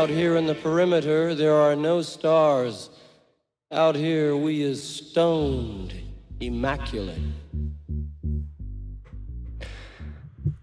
out here in the perimeter, there are no stars. Out here, we is stoned, immaculate.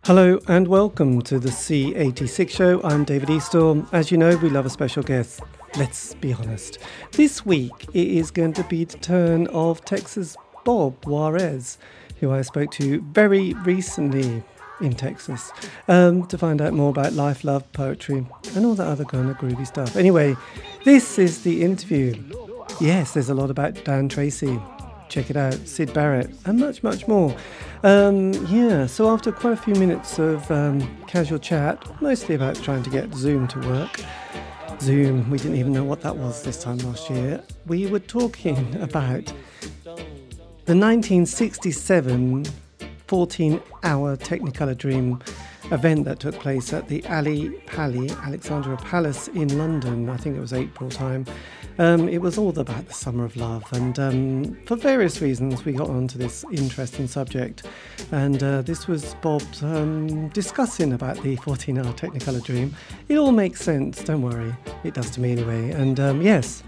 Hello and welcome to the C86 show. I'm David Eastaugh. As you know, we love a special guest. Let's be honest. This week it is going to be the turn of Texas Bob Juarez, who I spoke to very recently in Texas um, to find out more about life, love, poetry, and all that other kind of groovy stuff. Anyway, this is the interview. Yes, there's a lot about Dan Treacy. Check it out, Syd Barrett, and much, much more. Um, yeah, so after quite a few minutes of um, casual chat, mostly about trying to get Zoom to work, Zoom, we didn't even know what that was this time last year, we were talking about the 1967 14 hour Technicolor Dream event that took place at the Ali Pali Alexandra Palace in London. I think it was April time. Um, it was all about the summer of love, and um, for various reasons, we got onto this interesting subject. And uh, this was Bob um, discussing about the 14 hour Technicolor Dream. It all makes sense, don't worry. It does to me anyway. And um, yes,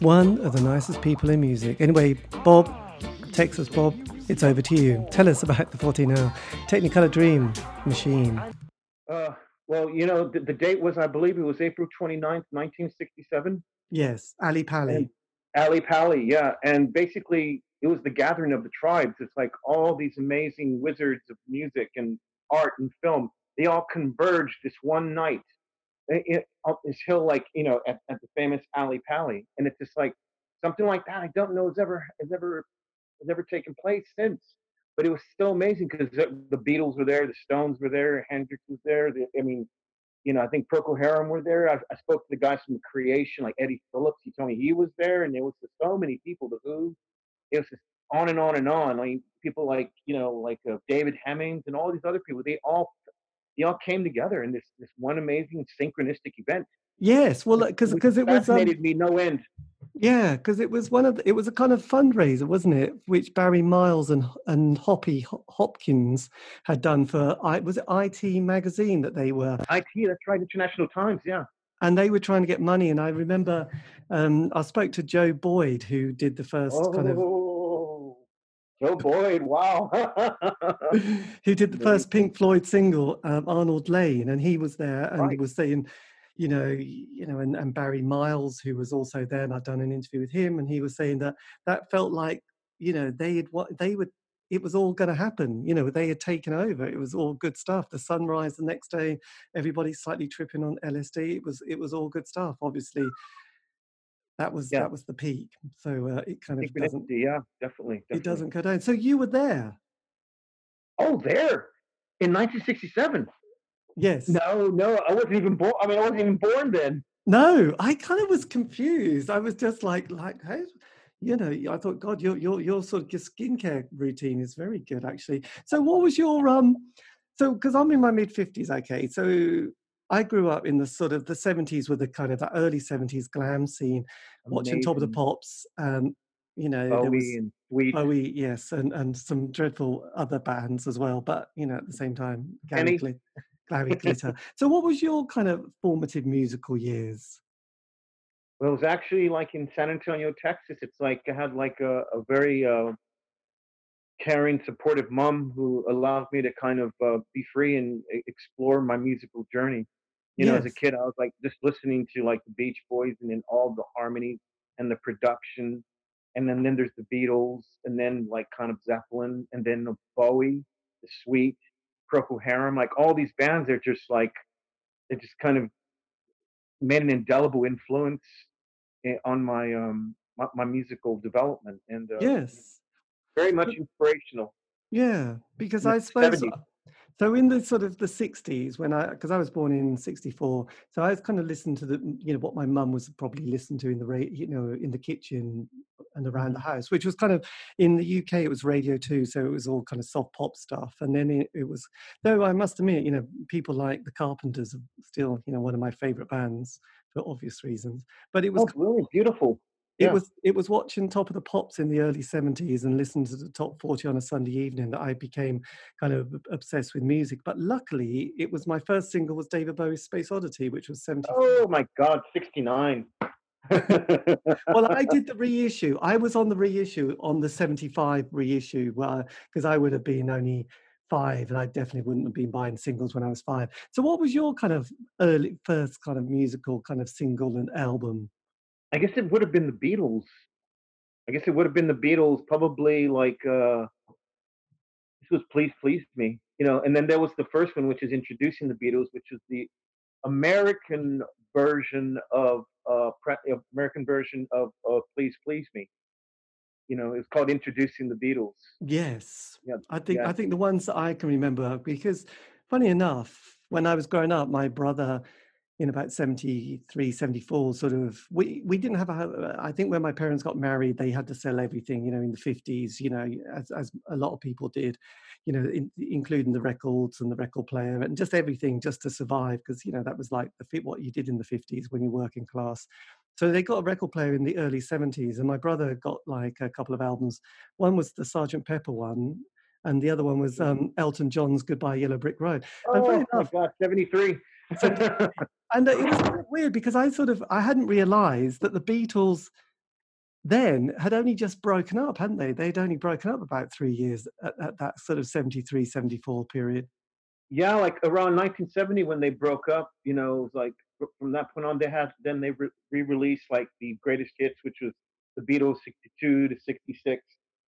one of the nicest people in music. Anyway, Bob, Texas Bob, it's over to you. Tell us about the 14 hour Technicolor Dream machine. Uh, well, you know, the, the, date was, I believe it was April 29th, 1967. Yes, Ali Pali. Ali Pali, yeah. And basically, it was the gathering of the tribes. It's like all these amazing wizards of music and art and film. They all converged this one night it, up this hill, like, you know, at, at the famous Ali Pali. And it's just like something like that. I don't know has ever, has ever has never taken place since. But it was still amazing because the Beatles were there, the Stones were there, Hendrix was there. The, I mean, you know, I think Procol Harum were there. I, I, spoke to the guys from the Creation, like Eddie Phillips. He told me he was there, and there was just so many people. The Who, it was just on and on and on. Like people like you know, like uh, David Hemmings and all these other people. They all they all came together in this this one amazing synchronistic event. Yes, well, because because it, it was fascinated um, me no end. Yeah, because it was one of the, it was a kind of fundraiser, wasn't it? Which Barry Miles and and Hoppy Hopkins had done for I was it IT magazine that they were IT. That's right, International Times. Yeah, and they were trying to get money. And I remember um, I spoke to Joe Boyd, who did the first oh, kind of. Joe Boyd, wow! who did the first Pink Floyd single, um, Arnold Layne, and he was there and right. he was saying you know, you know, and, and Barry Miles, who was also there, and I'd done an interview with him, and he was saying that that felt like, you know, they had what they would it was all going to happen. You know, they had taken over. It was all good stuff. The sunrise the next day, everybody slightly tripping on LSD. It was it was all good stuff. Obviously, that was yeah. that was the peak. So uh, it kind of doesn't. Yeah, definitely, definitely. It doesn't go down. So you were there. Oh, there in 1967. Yes. No, no, I wasn't even born. I mean, I wasn't even born then. No, I kind of was confused. I was just like, like, hey, you know, I thought, God, your your your sort of your skincare routine is very good, actually. So, what was your um? So, because I'm in my mid fifties, okay. So, I grew up in the sort of the seventies with the kind of the early seventies glam scene, Amazing. watching Top of the Pops. Um, you know, Bowie was and Sweet. Bowie, yes, and and some dreadful other bands as well. But you know, at the same time, Gary, Gary Glitter. so, what was your kind of formative musical years? Well, it was actually like in San Antonio, Texas. It's like I had like a, a very uh, caring, supportive mom who allowed me to kind of uh, be free and explore my musical journey. You know, as a kid, I was like just listening to like the Beach Boys and then all the harmonies and the production, and then then there's the Beatles, and then like kind of Zeppelin, and then the Bowie, the Sweet, Procol Harum, like all these bands they're just like it just kind of made an indelible influence on my um my, my musical development and uh, yes very much inspirational yeah because i suppose 70s. So in the sort of the 60s, when I, because I was born in 64, so I was kind of listened to the, you know, what my mum was probably listening to in the, radio, you know, in the kitchen and around the mm-hmm. house, which was kind of, in the UK, it was Radio 2, so it was all kind of soft pop stuff. And then it, it was, though I must admit, you know, people like the Carpenters are still, you know, one of my favorite bands for obvious reasons. But it was. Oh, really beautiful. It Yeah. was it was watching Top of the Pops in the early seventies and listening to the top forty on a Sunday evening that I became kind of obsessed with music. But luckily, it was my first single was David Bowie's Space Oddity, which was seventy. Oh my God, 69. well, I did the reissue. I was on the reissue on the 75 reissue uh, because I would have been only five and I definitely wouldn't have been buying singles when I was five. So, what was your kind of early, first kind of musical kind of single and album? I guess it would have been the Beatles. I guess it would have been the Beatles, probably like uh this was Please Please Me, you know, and then there was the first one which is introducing the Beatles, which is the American version of uh pre- American version of uh, Please Please Me. You know, it's called Introducing the Beatles. Yes. Yeah, I think yeah. I think the ones that I can remember because funny enough, when I was growing up, my brother in about 73 74 sort of we we didn't have a i think when my parents got married they had to sell everything you know in the 50s you know as, as a lot of people did you know in, including the records and the record player and just everything just to survive because you know that was like the fit what you did in the 50s when you're working class. So they got a record player in the early 70s and my brother got like a couple of albums. One was the sergeant pepper one and the other one was um, elton john's goodbye yellow brick road. And Oh my enough, God, 73. and it was a bit weird because I sort of I hadn't realised that the Beatles then had only just broken up, hadn't they? They'd only broken up about three years at, at that sort of 73, 74 period. yeah, like around 1970 when they broke up, you know, it was like from that point on they had then they re- re-released like the greatest hits, which was the Beatles 62 to 66,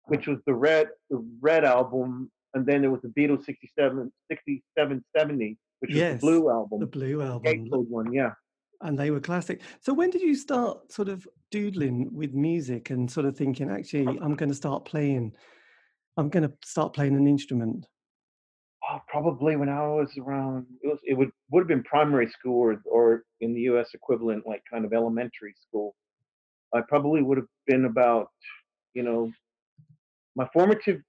which was the red the red album, and then there was the Beatles 67 67 70, which was Yes, the blue album, The Blue album, Gatefold one. Yeah. and they were classic. So when did you start sort of doodling with music and sort of thinking, actually, I'm going to start playing, I'm going to start playing an instrument? Oh, probably when I was around, it was it would would have been primary school or or in the U.S. equivalent, like kind of elementary school. I probably would have been about, you know, my formative,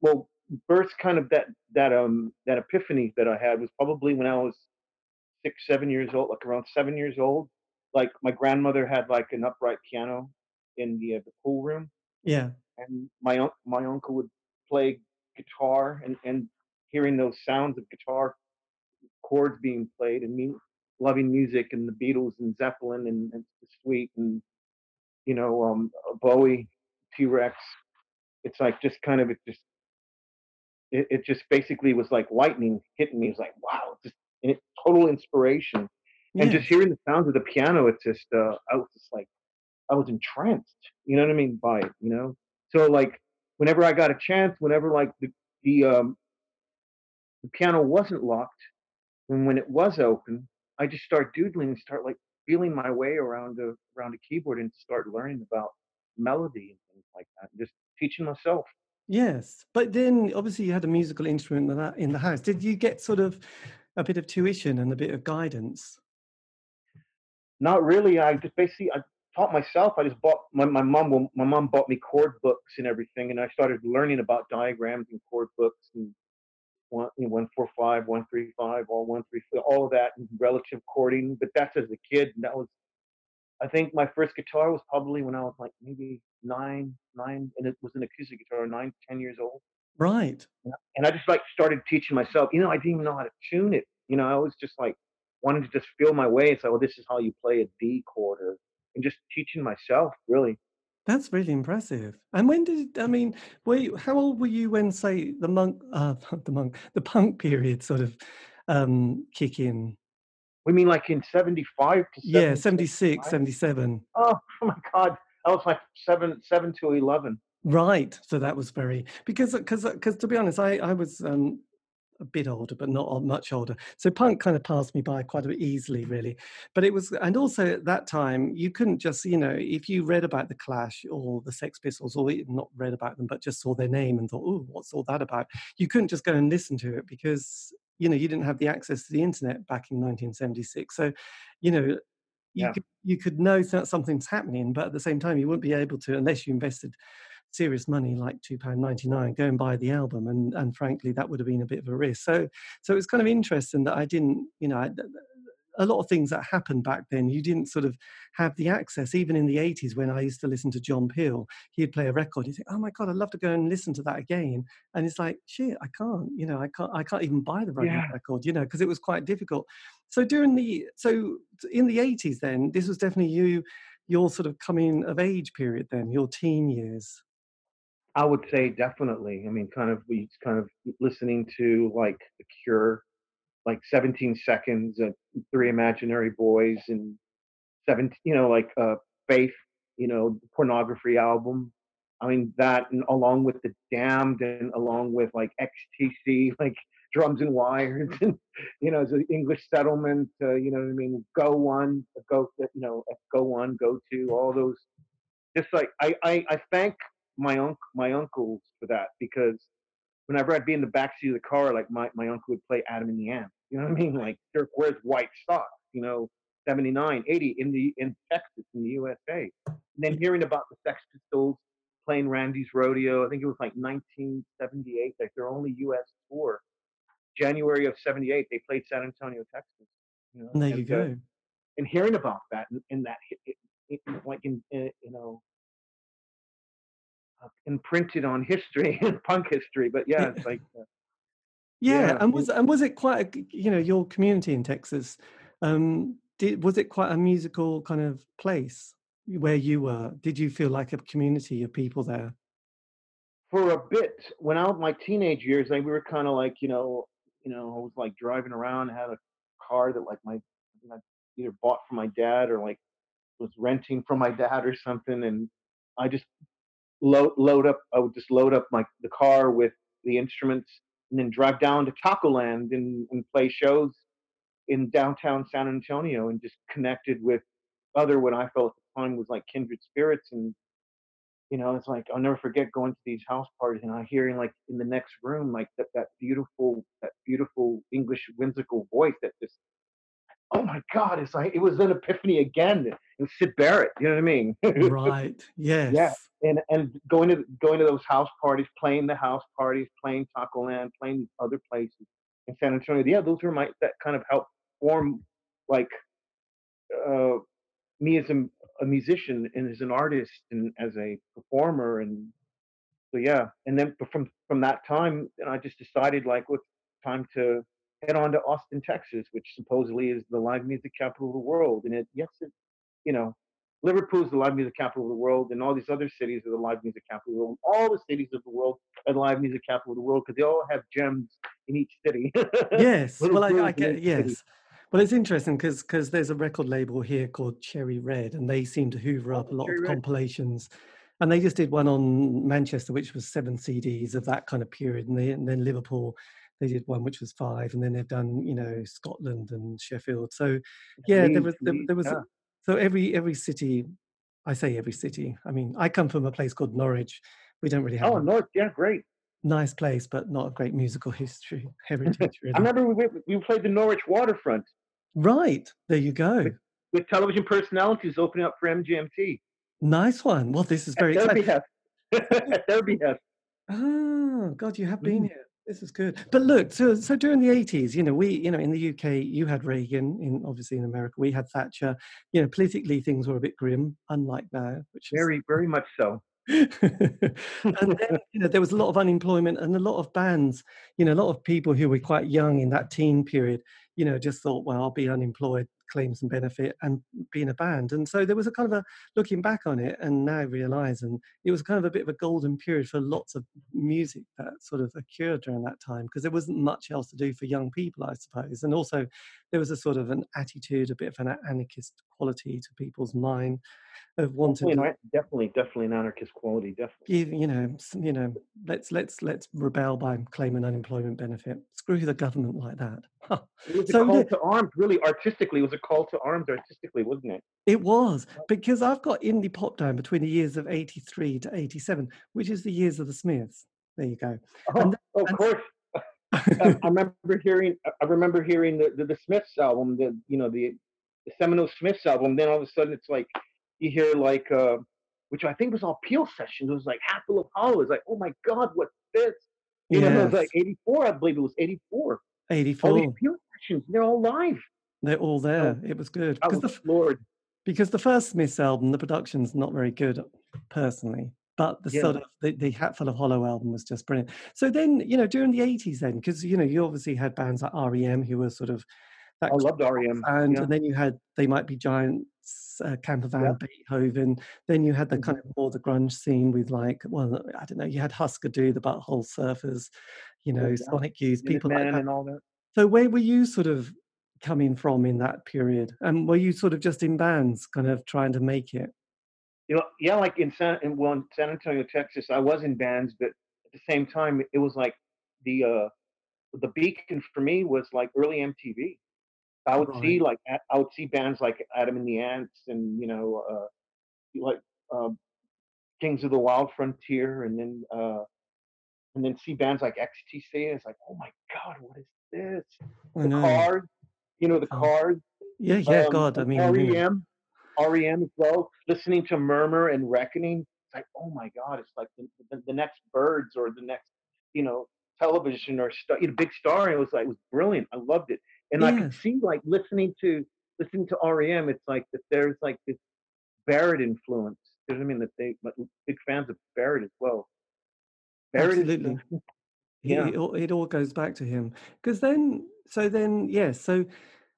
well, first kind of that that um that epiphany that I had was probably when I was six, seven years old, like around seven years old. Like my grandmother had like an upright piano in the uh, the pool room, Yeah. and my un- my uncle would play guitar and and hearing those sounds of guitar chords being played and me loving music and the Beatles and Zeppelin and, and Sweet and you know um Bowie, T Rex. It's like just kind of it just it, it just basically was like lightning hitting me. It was like wow, just and it, total inspiration and just hearing the sounds of the piano. It's just uh, I was just like I was entranced. You know what I mean by it. You know, so like whenever I got a chance, whenever like the the um the piano wasn't locked, and when it was open, I just start doodling and start like feeling my way around the around the keyboard and start learning about melody and things like that. And just teaching myself. Yes, but then obviously you had a musical instrument in that in the house. Did you get sort of a bit of tuition and a bit of guidance? Not really. I just basically I taught myself. I just bought my my mom. My mom bought me chord books and everything, and I started learning about diagrams and chord books and one you know, one four five, one three five, all one three all of that and relative chording. But that's as a kid, and that was. I think my first guitar was probably when I was like maybe nine, nine, and it was an acoustic guitar, nine, ten years old. Right. And I just like started teaching myself. You know, I didn't even know how to tune it. You know, I was just like wanting to just feel my way and say, well, this is how you play a D chord, or and just teaching myself really. That's really impressive. And when did I mean, were you, how old were you when, say, the monk, uh, the monk, the punk period sort of um, kick in? We mean like in '75 to Yeah, 70, 76, 77. Oh, oh my God, I was like seven, seven to eleven. Right. So that was very because because because to be honest, I I was um, a bit older, but not much older. So punk kind of passed me by quite a bit easily, really. But it was, and also at that time, you couldn't just you know if you read about the Clash or the Sex Pistols, or not read about them, but just saw their name and thought, oh, what's all that about? You couldn't just go and listen to it because you know you didn't have the access to the internet back in 1976. So you know you Yeah. could you could know that something's happening, but at the same time, you wouldn't be able to unless you invested serious money like two pound ninety nine go and buy the album and and frankly that would have been a bit of a risk so so it's kind of interesting that i didn't you know I, a lot of things that happened back then. You didn't sort of have the access. Even in the 80s, when I used to listen to John Peel, he'd play a record. He'd say, "Oh my god, I'd love to go and listen to that again." And it's like, shit, I can't. You know, I can't. I can't even buy the yeah. record. You know, because it was quite difficult. So during the so in the 80s, then this was definitely you your sort of coming of age period then, your teen years? I would say definitely. I mean, kind of we kind of listening to like The Cure, like 17 Seconds, and Three Imaginary Boys, and 17, you know, like uh, Faith, you know, pornography album. I mean that, and along with the Damned, and along with like XTC, like drums and wires and you know the english settlement uh, you know what i mean go one go you know go one go two all those just like i i, I thank my uncle my uncles for that because whenever i'd be in the backseat of the car like my, my uncle would play adam and the ants you know what i mean? Like dirk wears white sox you know 79 80 in the in texas in the usa and then hearing about the sex pistols playing randy's rodeo i think it was like 1978 like their only us tour. January of '78, they played San Antonio, Texas. You know, and there and, you go. Uh, and hearing about that, in that, it, it, like in, in, you know, imprinted on history and punk history. But yeah, it's like. Uh, yeah, yeah, and was and was it quite a, you know your community in Texas? Um, did was it quite a musical kind of place where you were? Did you feel like a community of people there? For a bit, when I was my teenage years, like we were kind of like you know you know, I was like driving around, had a car that like my I either bought for my dad or like was renting from my dad or something, and I just load load up. I would just load up my the car with the instruments and then drive down to Taco Land and, and play shows in downtown San Antonio and just connected with other what I felt at the time was like kindred spirits and you know, it's like I'll never forget going to these house parties and I hearing like in the next room like that that beautiful that beautiful English whimsical voice that just oh my god, it's like it was an epiphany again. Was Syd Barrett, you know what I mean? right. Yes. Yeah. And and going to going to those house parties, playing the house parties, playing Taco Land, playing these other places in San Antonio. Yeah, those were my that kind of helped form like uh me as a, a musician and as an artist and as a performer and so yeah and then from from that time and i just decided like what's time to head on to austin texas which supposedly is the live music capital of the world and it yes it you know liverpool is the live music capital of the world and all these other cities are the live music capital of the world all the cities of the world are the live music capital of the world because they all have gems in each city yes well I, I get yes city. Well, it's interesting because because there's a record label here called Cherry Red, and they seem to hoover oh, up a lot Cherry of Red. compilations. And they just did one on Manchester, which was seven CDs of that kind of period, and, they, and then Liverpool, they did one which was five, and then they've done you know Scotland and Sheffield. So yeah, there was there, there was yeah. so every every city, I say every city. I mean, I come from a place called Norwich. We don't really have. Oh, Norwich, yeah, great nice place, but not a great musical history heritage. Really. I remember we, we played the Norwich waterfront. Right. There you go. With, with television personalities opening up for MGMT. Nice one. Well, this is very exciting. Derby. Oh, God, you have been mm. here. This is good. But look, so so during the eighties, you know, we, you know, in the UK, you had Reagan. In obviously in America, we had Thatcher. You know, politically things were a bit grim, unlike now. Which very, is... very much so. and then you know there was a lot of unemployment and a lot of bands you know a lot of people who were quite young in that teen period you know, just thought, well, I'll be unemployed, claim some benefit, and be in a band. And so there was a kind of a looking back on it, and now realise, and it was kind of a bit of a golden period for lots of music that sort of occurred during that time because there wasn't much else to do for young people, I suppose. And also, there was a sort of an attitude, a bit of an anarchist quality to people's mind of wanting definitely, to, definitely, definitely an anarchist quality, definitely. Give, you know, you know, let's let's let's rebel by claiming unemployment benefit. Screw the government like that. It was so, a call to arms, really artistically. It was a call to arms artistically, wasn't it? It was because I've got indie pop down between the years of '83 to '87, which is the years of the Smiths. There you go. Oh, and, of and, course. I remember hearing. I remember hearing the, the, the Smiths album, the you know the Seminole Smiths album. Then all of a sudden, it's like you hear like, uh, which I think was all Peel sessions. It was like Hatful of Hollow. It's like, oh my God, what's this? You yes. know, it was like '84, I believe it was '84. 84. All these Peel sessions, they're all live. They're all Oh, there. It was good because the f- floored. because the first Smiths album, the production's not very good personally, but the Yeah. sort of the, the Hatful of Hollow album was just brilliant. So then, you know, during the eighties, then because you know you obviously had bands like REM who were sort of that I loved REM. and Yeah. and then you had they might be giants, uh, Camper Van, Yeah. Beethoven. Then you had the kind Mhm. of more the grunge scene with like, well, I don't know, you had Husker Du, the Butthole Surfers, you know, Yeah. Sonic Youth, people like that. and all that. So where were you sort of coming from in that period? And were you sort of just in bands, kind of trying to make it? You know, yeah, like in San in well, in San Antonio, Texas, I was in bands, but at the same time, it was like the uh the beacon for me was like early MTV. I would see like I would see bands like Adam and the Ants and you know uh like um Kings of the Wild Frontier and then uh and then see bands like XTC. It's like, oh my God, what is this? I The know. Cars, you know, the Oh. Cars, Yeah, yeah, um, God. I mean, REM, REM as well. Listening to Murmur and Reckoning, it's like, oh my God, it's like the, the, the next Byrds or the next, you know, television or star, you know, big star. And it was like, it was brilliant. I loved it. And I could Yes. see like listening to, listening to REM, it's like that there's like this Barrett influence. What I mean? That they, but big fans of Barrett as well. Barrett is, absolutely. It, yeah. it, all, it all goes back to him. Because then, so then, yes. so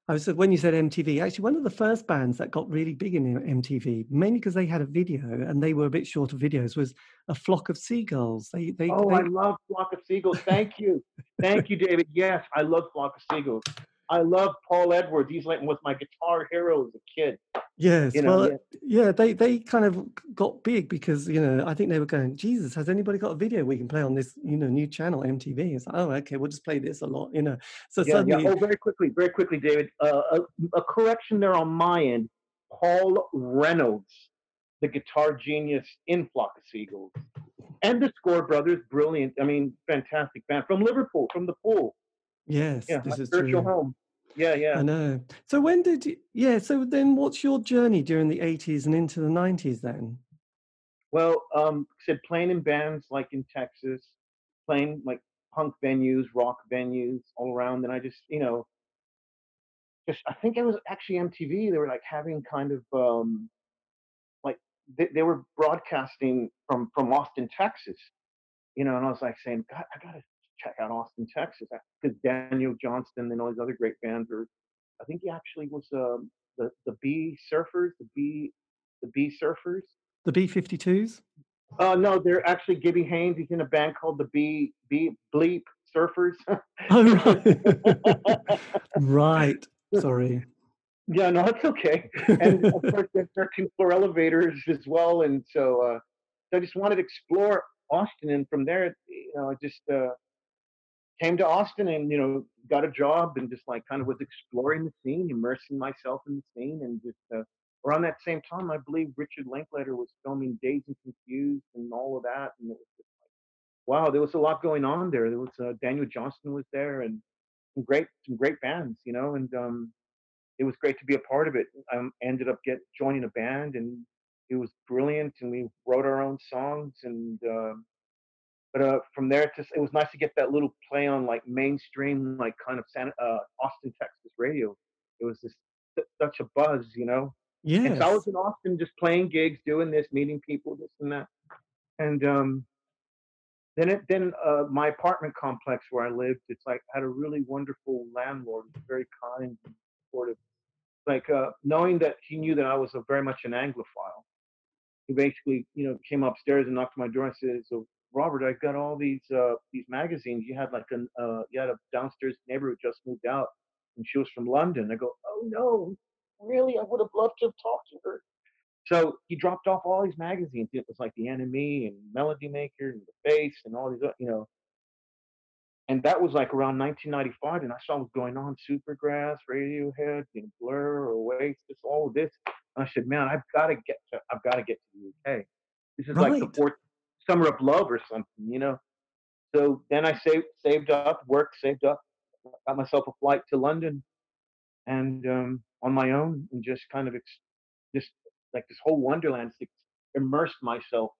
I was uh, when you said MTV, actually, one of the first bands that got really big in MTV, mainly because they had a video and they were a bit short of videos, was a flock of seagulls. They, they, Oh, I love Flock of Seagulls. Thank you. Thank you, David. Yes, I love Flock of Seagulls. I love Paul Edwards. He's like was my guitar hero as a kid. yes, You know, well, yeah. yeah, they they kind of got big because you know I think they were going, Jesus, has anybody got a video we can play on this you know new channel MTV? It's like, oh, okay, we'll just play this a lot, you know. So Yeah, yeah. Oh, very quickly, very quickly, David. Uh, a, a correction there on my end. Paul Reynolds, the guitar genius in Flock of Seagulls, and the Score Brothers, brilliant. I mean, fantastic band from Liverpool, from the pool. Yes, Yeah, this is spiritual true. home. Yeah, yeah. I know. So when did you? Yeah. So then, what's your journey during the '80s and into the '90s then? Well, um, said playing in bands like in Texas, playing like punk venues, rock venues all around, and I just, you know, just I think it was actually MTV. They were like having kind of um, like they, they were broadcasting from from Austin, Texas, you know, and I was like saying, God, I gotta check out Austin, Texas, because Daniel Johnston and all these other great bands are. I think he actually was um, the the B Surfers, the B the B Surfers. The B-52s? Uh, no, they're actually Gibby Haynes. He's in a band called the B B Bleep Surfers. Oh, right. right. Sorry. yeah, no, it's okay. And of course, they're 13 floor elevators as well. And so, uh, so I just wanted to explore Austin, and from there, you know, I just uh, came to Austin and you know got a job and just like kind of was exploring the scene, immersing myself in the scene, and just uh, around that same time, I believe Richard Linklater was filming Dazed and Confused and all of that, and it was just like, wow, there was a lot going on there. There was uh, Daniel Johnston was there, and some great some great bands, you know, and um, it was great to be a part of it. I ended up get joining a band, and it was brilliant, and we wrote our own songs, and uh, but uh, from there, it just it was nice to get that little play on like mainstream, like kind of San, uh, Austin, Texas radio. It was just such a buzz, you know. And so I was in Austin, just playing gigs, doing this, meeting people, this and that, and um, then it then uh, my apartment complex where I lived, it's like had a really wonderful landlord, very kind and supportive. Like uh, knowing that he knew that I was a, very much an Anglophile. He basically, you know, came upstairs and knocked on my door and said, "So Robert, I've got all these uh, these magazines. You had like an uh, you had a downstairs neighbor who just moved out, and she was from London." I go, "Oh no, really? I would have loved to have talked to her." So he dropped off all these magazines. It was like The NME and Melody Maker and The Face and all these, you know. And that was like around 1995, and I saw what was going on: Supergrass, Radiohead, you know, Blur, Oasis, all of this. And I said, "Man, I've got to get to, I've got to get to the UK. This is like the fourth summer of love or something, you know." So then I saved saved up, worked, saved up, got myself a flight to London, and um, on my own, and just kind of ex- just like this whole wonderland, immersed myself,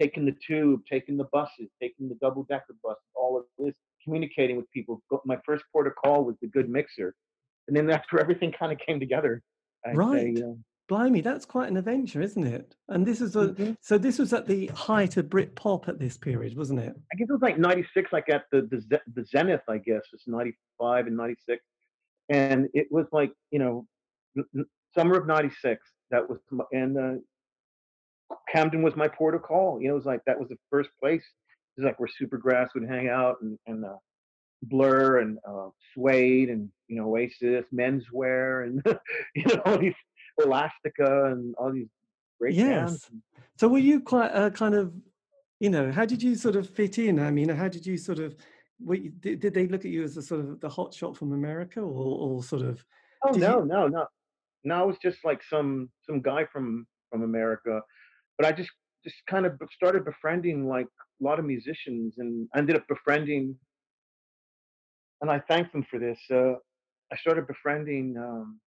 taking the tube, taking the buses, taking the double decker bus, all of this, communicating with people. My first port of call was the Good Mixer, and then that's where everything kind of came together. I'd right. Say, Blimey, that's quite an adventure, isn't it? And this is a mm-hmm. so this was at the height of Brit pop at this period, wasn't it? I guess it was like '96, like at the the, the zenith. I guess was '95 and '96, and it was like you know, summer of '96. That was and uh, Camden was my port of call. You know, it was like that was the first place. It was like where Supergrass would hang out and and uh, Blur and uh, Suede and you know Oasis, Menswear, and you know all these Elastica and all these great yes. bands. So were you quite a kind of, you know, how did you sort of fit in? I mean, how did you sort of, you, did, did, they look at you as a sort of the hot shot from America, or, or sort of? Oh no, you... no, no, no! I was just like some some guy from from America, but I just just kind of started befriending like a lot of musicians, and ended up befriending. And I thank them for this. Uh, I started befriending um,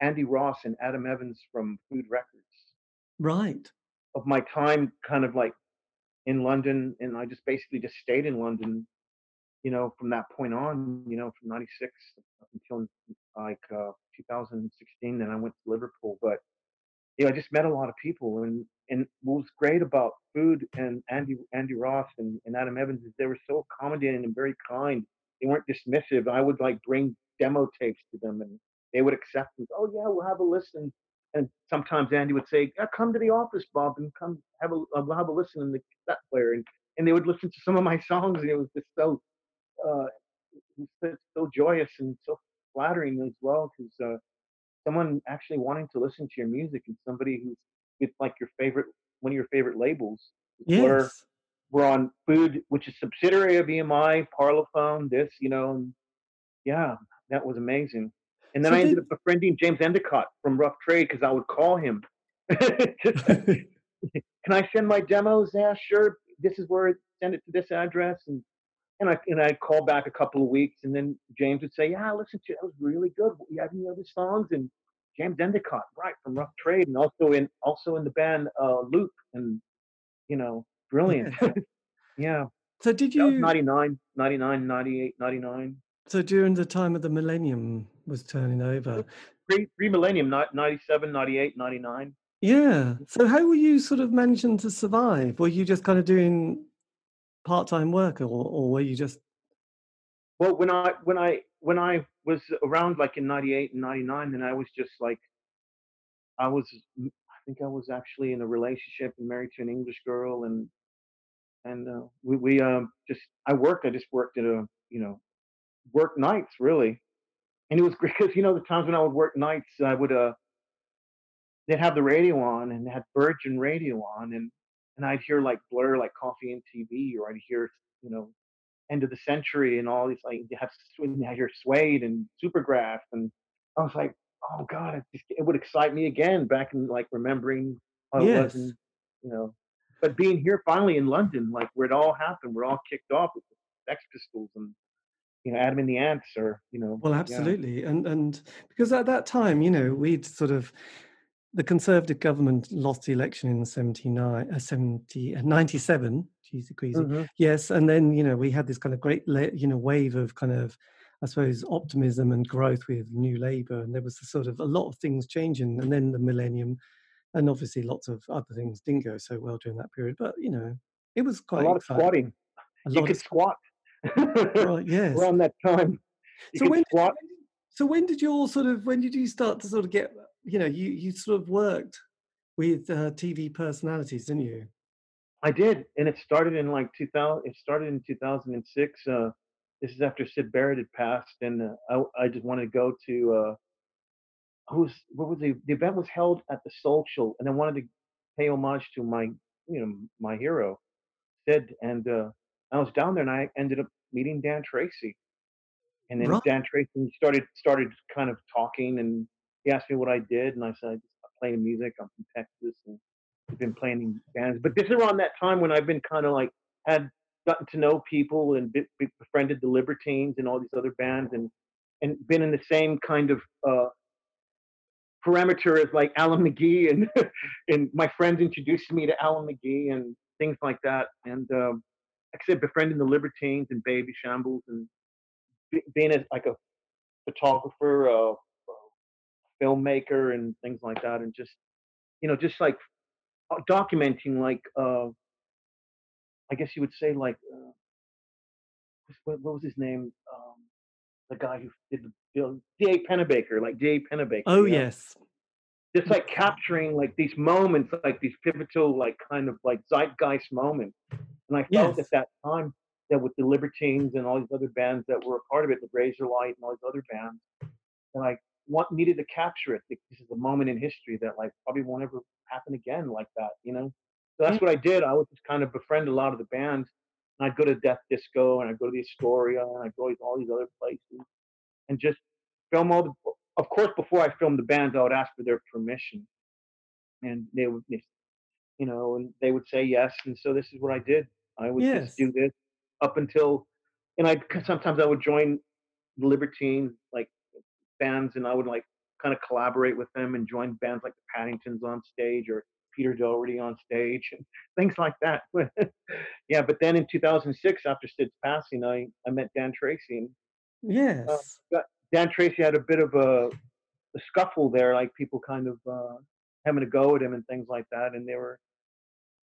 Andy Ross and Adam Evans from Food Records. Right. Of my time kind of like in London and I just basically just stayed in London, you know, from that point on, you know, from 96 up until like uh, 2016 then I went to Liverpool. But you know, I just met a lot of people and and what was great about food and Andy Andy Ross and, and Adam Evans is they were so accommodating and very kind. They weren't dismissive. I would like bring demo tapes to them and they would accept it. Oh yeah, we'll have a listen. And sometimes Andy would say, yeah, "Come to the office, Bob, and come have a uh, we'll have a listen in the cassette player." And and they would listen to some of my songs, and it was just so uh, so, so joyous and so flattering as well, because uh, someone actually wanting to listen to your music and somebody who's it's like your favorite one of your favorite labels. Yes. We're, we're on Food, which is subsidiary of EMI, Parlophone, this, you know, and yeah, that was amazing. And then so I ended up befriending James Endicott from Rough Trade because I would call him. Can I send my demos? Yeah, sure. This is where send it to this address, and and I and I'd call back a couple of weeks, and then James would say, "Yeah, listen to it. That was really good. You have any other songs?" And James Endicott, right from Rough Trade, and also in also in the band uh, Loop, and you know, brilliant. Yeah. yeah. So did you 99, 99, 98, 99. So during the time of the millennium was turning over. Pre, pre-millennium, 97, 98, 99. Yeah. So how were you sort of managing to survive? Were you just kind of doing part-time work or, or were you just well when i when i when i was around like in 98 and 99 then i was just like i was i think i was actually in a relationship and married to an english girl and and uh, we we um just i worked i just worked at a you know work nights really, and it was great because you know the times when I would work nights, I would uh they'd have the radio on and they had Virgin radio on, and and I'd hear like Blur, like Coffee and TV, or I'd hear you know End of the Century and all these like you have I hear Suede and Supergrass, and I was like, oh god, it, just, it would excite me again back in like remembering how yes. it was, and, you know. But being here finally in London, like where it all happened, we're all kicked off with the Sex Pistols and you know Adam and the Ants or you know well absolutely yeah. and and because at that time you know we'd sort of the conservative government lost the election in 79 uh, 70 uh, 97 geez crazy mm-hmm. yes and then you know we had this kind of great you know wave of kind of I suppose optimism and growth with New Labour, and there was sort of a lot of things changing, and then the millennium, and obviously lots of other things didn't go so well during that period. But you know, it was quite a lot exciting. of squatting. A you could of, squat right, yes. around that time. So when, did, so when did you all sort of when did you start to sort of get you know you you sort of worked with uh, TV personalities, didn't you? I did, and it started in like 2000. It started in 2006. Uh, this is after Syd Barrett had passed, and uh, I, I just wanted to go to. Uh, who's what was the the event was held at the Social, and I wanted to pay homage to my you know my hero, Syd, and uh, I was down there and I ended up meeting Dan Treacy. And then right. Dan Treacy started started kind of talking and he asked me what I did and I said I just playing music. I'm from Texas and I've been playing in bands. But this is around that time when I've been kind of like had gotten to know people and be, be befriended the Libertines and all these other bands and and been in the same kind of uh, parameter as like Alan McGee and and my friends introduced me to Alan McGee and things like that. And um, like I said, befriending the Libertines and Baby Shambles and being a, like a photographer, uh, filmmaker, and things like that, and just you know, just like uh, documenting, like uh, I guess you would say, like uh, what, what was his name? Um, the guy who did the bill, D.A. Pennebaker, like D.A. Pennebaker. Oh yes. Just like capturing like these moments, like these pivotal, like kind of like zeitgeist moments. And I felt Yes. at that time that with the Libertines and all these other bands that were a part of it, the Razorlight and all these other bands, and I want needed to capture it. This is a moment in history that like probably won't ever happen again like that, you know. So that's what I did. I would just kind of befriend a lot of the bands. And I'd go to Death Disco and I'd go to the Astoria and I'd go to all these other places and just film all the. Of course, before I filmed the bands, I would ask for their permission, and they would, you know, and they would say yes. And so this is what I did. I would Yes. just do this up until, and I sometimes I would join the Libertines like bands, and I would like kind of collaborate with them and join bands like the Paddingtons on stage or Peter Doherty on stage and things like that. yeah, but then in 2006, after Syd's passing, I I met Dan Treacy, and Yes. Dan Treacy had a bit of a, a scuffle there, like people kind of uh, having a go at him and things like that, and they were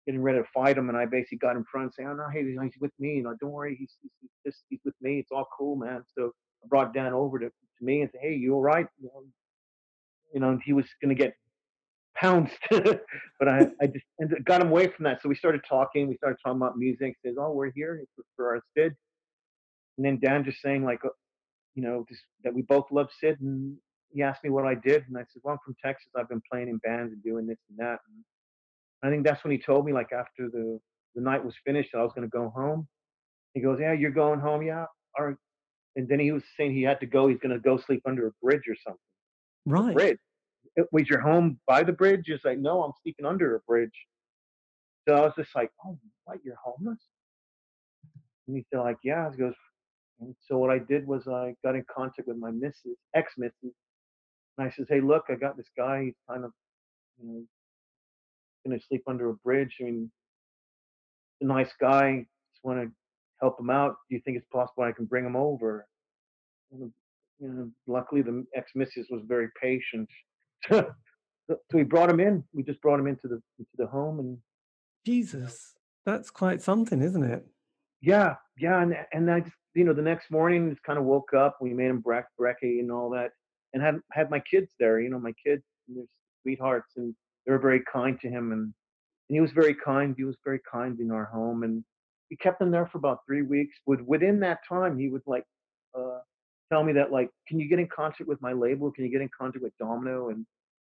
getting ready to fight him, and I basically got in front and saying, "Oh no, hey, he's with me. You know, don't worry, he's he's, he's, he's with me. It's all cool, man." So I brought Dan over to, to me and said, "Hey, you all right?" You know, you know, and he was going to get pounced, but I I just ended, got him away from that. So we started talking. We started talking about music. Says, "Oh, we're here for, for our Syd," and then Dan just saying like, uh, you know, just that we both love Syd, and he asked me what I did, and I said, "Well, I'm from Texas. I've been playing in bands and doing this and that." And I think that's when he told me, like after the the night was finished, that I was going to go home. He goes, "Yeah, you're going home, yeah." All right. And then he was saying he had to go. He's going to go sleep under a bridge or something. Right. Bridge. "Uh, Was your home by the bridge? He's like, "No, I'm sleeping under a bridge." So I was just like, "Oh, what? You're homeless?" And he said, "Like, yeah." He goes, and so what I did was I got in contact with my missus, ex missus, and I says, "Hey, look, I got this guy. He's kind of, you know, going to sleep under a bridge. I mean, a nice guy. Just want to help him out. Do you think it's possible I can bring him over?" You know, luckily the ex missus was very patient. so we brought him in. We just brought him into the into the home, and Jesus. That's quite something, isn't it? yeah, yeah, and and I just you know the next morning just kind of woke up. We made him brec- brekkie and all that, and had had my kids there. You know, my kids, and they're sweethearts, and they were very kind to him, and and he was very kind. He was very kind in our home, and we kept him there for about three weeks. With within that time, he would like uh, tell me that like, can you get in contact with my label? Can you get in contact with Domino, and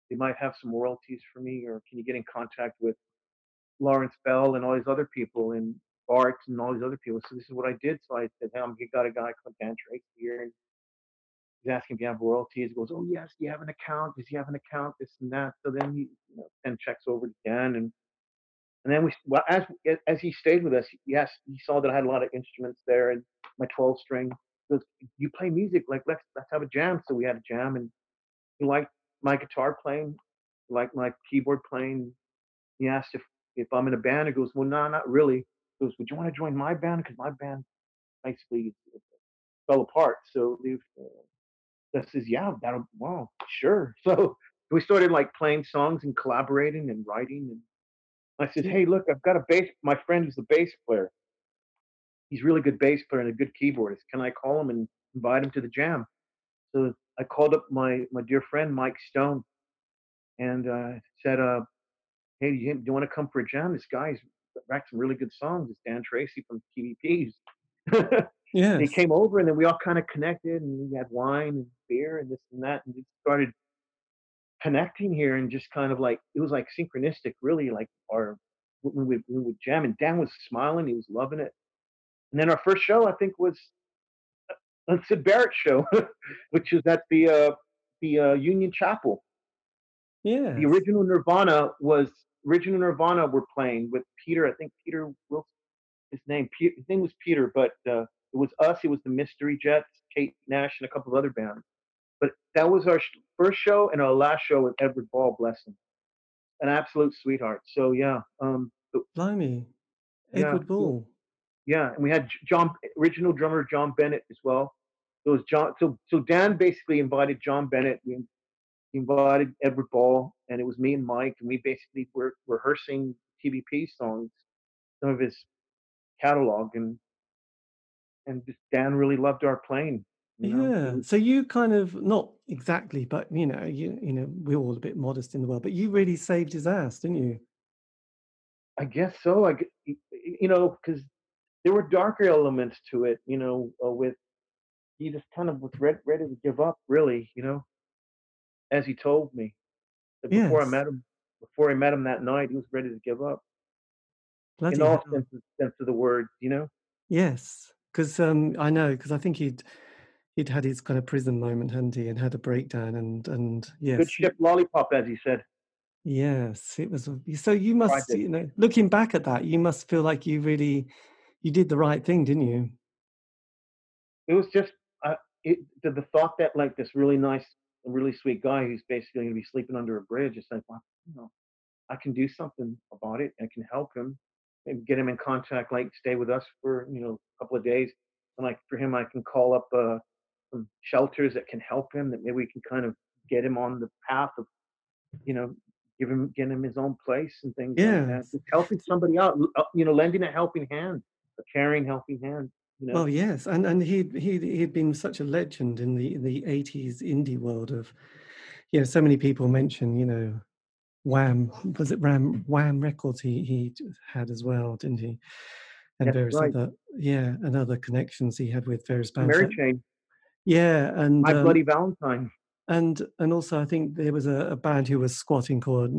they might have some royalties for me, or can you get in contact with Laurence Bell and all these other people and Bart and all these other people. So this is what I did. So I said, hey, I'm got a guy called Dan here, and he's asking if you have royalties. He goes, oh yes, do you have an account? Does he have an account? This and that. So then he you know, send checks over to Dan, and and then we well as as he stayed with us, yes, he saw that I had a lot of instruments there and my 12 string. He goes, you play music? Like let's let's have a jam. So we had a jam, and he liked my guitar playing, liked my keyboard playing. He asked if if I'm in a band. He goes, well, no, not really. He goes, would you want to join my band? Because my band basically fell apart. So they uh, I says, yeah, that'll wow, sure. So we started like playing songs and collaborating and writing. And I said, hey, look, I've got a bass. My friend is the bass player. He's a really good bass player and a good keyboardist. Can I call him and invite him to the jam? So I called up my my dear friend Mike Stone and uh, said, uh, hey, do you, do you want to come for a jam? This guy's writes some really good songs. It's Dan Treacy from TVPs. Yes. he came over, and then we all kind of connected, and we had wine and beer and this and that, and just started connecting here, and just kind of like it was like synchronistic, really. Like our we, we would jam, and Dan was smiling, he was loving it. And then our first show, I think, was a Syd Barrett show, which was at the uh, the uh, Union Chapel yeah the original Nirvana was original Nirvana were playing with Peter. I think Peter Wilson. His name Pe- his name was Peter, but uh, it was us. It was the Mystery Jets, Kate Nash, and a couple of other bands. But that was our first show and our last show with Edward Ball, bless him, an absolute sweetheart. So yeah, um, Blimey. Yeah, Edward. Ball. yeah, and we had John, original drummer John Bennett as well. So it was John. So so Dan basically invited John Bennett. We invited Edward Ball, and it was me and Mike, and we basically were rehearsing TVP songs, some of his catalog, and and just Dan really loved our plane. You know? Yeah. So you kind of not exactly, but you know, you you know, we're all a bit modest in the world, but you really saved his ass, didn't you? I guess so. I you know, because there were darker elements to it. You know, uh, with he just kind of was ready, ready to give up. Really, you know, as he told me that before I met him, before I met him that night, he was ready to give up in Bloody all hell. sense sense of the word. You know, Yes. Because um, I know, because I think he'd he'd had his kind of prison moment, hadn't he, and had a breakdown, and and yes, good ship lollipop, as he said. yes, it was. So you must, you know, looking back at that, you must feel like you really you did the right thing, didn't you? It was just uh, it, the, the thought that like this really nice, really sweet guy who's basically going to be sleeping under a bridge. It's like, well, you know, I can do something about it. I can help him, maybe get him in contact, like stay with us for you know a couple of days, and like for him, I can call up uh, some shelters that can help him. That maybe we can kind of get him on the path of, you know, give him get him his own place and things like that. Just helping somebody out, uh, you know, lending a helping hand, a caring helping hand. You know, Well, yes, and and he'd he'd he'd been such a legend in the in the eighties indie world of, you know, so many people mention, you know, Wham was it Ram Whaam Records he he had as well, didn't he? And that's various right. other yeah, and other connections he had with various bands. Mary Chain, yeah, and My um, Bloody Valentine. and and also I think there was a, a band who was squatting called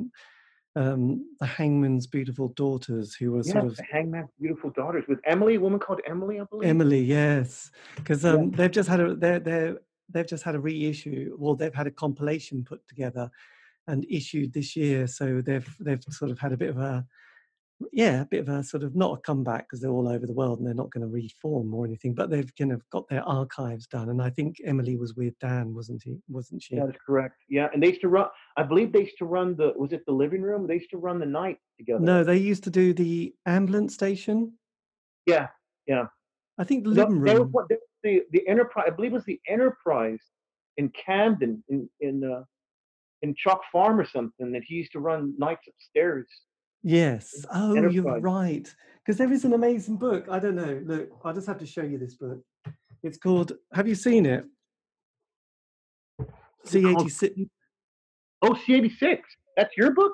um, the Hangman's Beautiful Daughters, who were Yes, sort of the Hangman's Beautiful Daughters with Emily, a woman called Emily, I believe. Emily, yes, because Yeah. um, they've just had a they're they're they've just had a reissue. Well, they've had a compilation put together and issued this year, so they've they've sort of had a bit of a yeah, a bit of a sort of not a comeback because they're all over the world and they're not going to reform or anything, but they've kind of got their archives done. And I think Emily was with Dan, wasn't he? Wasn't she? That is correct. Yeah, and they used to run. I believe they used to run the. Was it the living room? They used to run the night together. No, they used to do the ambulance station. Yeah, yeah. I think the living room. There was the the Enterprise. I believe it was the Enterprise in Camden in in uh, in Chalk Farm or something that he used to run nights upstairs. Yes. Oh, you're right. Because there is an amazing book. I don't know. Look, I'll just have to show you this book. It's called. Have you seen it C86. Oh, C86. That's your book?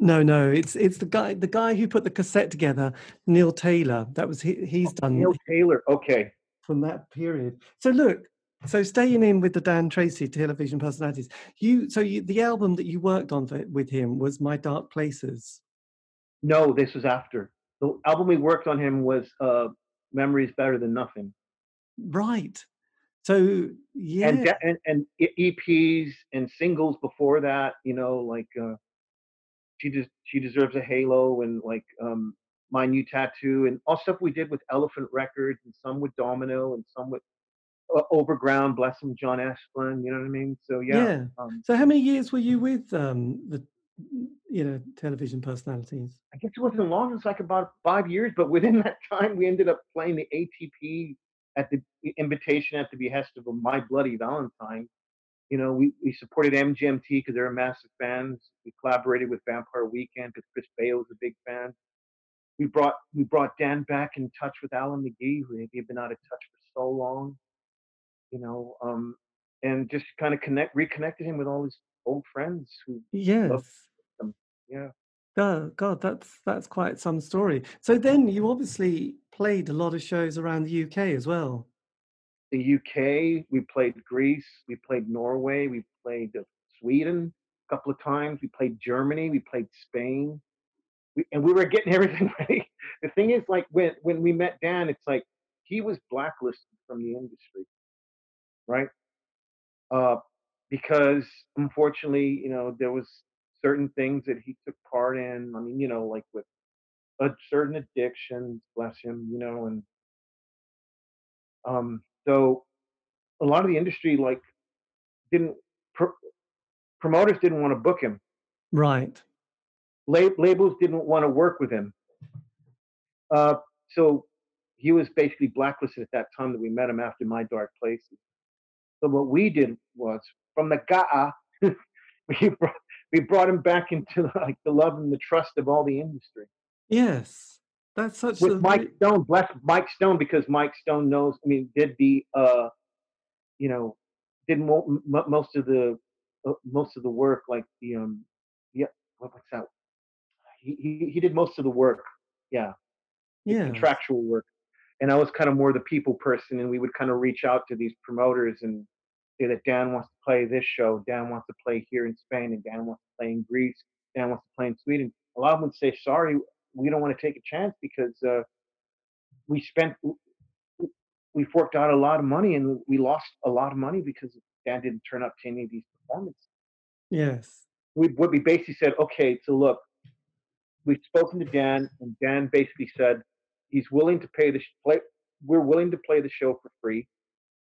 No, no. It's it's the guy the guy who put the cassette together, Neil Taylor. That was he, he's oh, done Neil Taylor. Okay. from that period. So look. So staying in with the Dan Treacy television personalities, you so you, the album that you worked on for, with him was My Dark Places. No, this was after. The album we worked on him was uh, "Memories Better Than Nothing." Right. So yeah. and de- and and EPs and singles before that, you know, like uh, she just she deserves a halo and like um, my new tattoo and all stuff we did with Elephant Records and some with Domino and some with Overground, bless him, John Esplin. You know what I mean? So yeah, Yeah. um, So how many years were you with um the you know television personalities? I guess it wasn't long. It was like about five years, but within that time, we ended up playing the ATP at the invitation at the behest of My Bloody Valentine. You know, we, we supported MGMT because they're massive fans. We collaborated with Vampire Weekend because Chris Baio was a big fan. We brought we brought Dan back in touch with Alan McGee, who had been out of touch for so long. You know, um, and just kind of connect reconnected him with all his old friends who Yes. Yeah. God, God, that's that's quite some story. So then you obviously played a lot of shows around the UK as well. the UK, we played Greece, we played Norway, we played uh, Sweden a couple of times, we played Germany, we played Spain, we, and we were getting everything ready. The thing is, like when when we met Dan, it's like he was blacklisted from the industry, right? Uh, because unfortunately, you know, there was certain things that he took part in. I mean, you know, like with a certain addictions, bless him, you know, and um, so a lot of the industry like didn't pr- promoters didn't want to book him Right. La- labels didn't want to work with him uh, so he was basically blacklisted at that time that we met him after my dark places So what we did was from the Ga'a, we brought, we brought him back into like the love and the trust of all the industry. Yes, that's such with a Mike Stone. Bless Mike Stone because Mike Stone knows. I mean, did the uh, you know, did mo- m- most of the uh, most of the work like the um, yeah, what, what's that? He, he he did most of the work. Yeah, yeah, contractual work. And I was kind of more the people person, and we would kind of reach out to these promoters and say that Dan wants to play this show, Dan wants to play here in Spain, and Dan wants to play in Greece, Dan wants to play in Sweden. A lot of them would say, "Sorry, we don't want to take a chance because uh, we spent we forked out a lot of money and we lost a lot of money because Dan didn't turn up to any of these performances." yes, We what we basically said, "Okay, so look, we've spoken to Dan, and Dan basically said he's willing to pay the sh- play. We're willing to play the show for free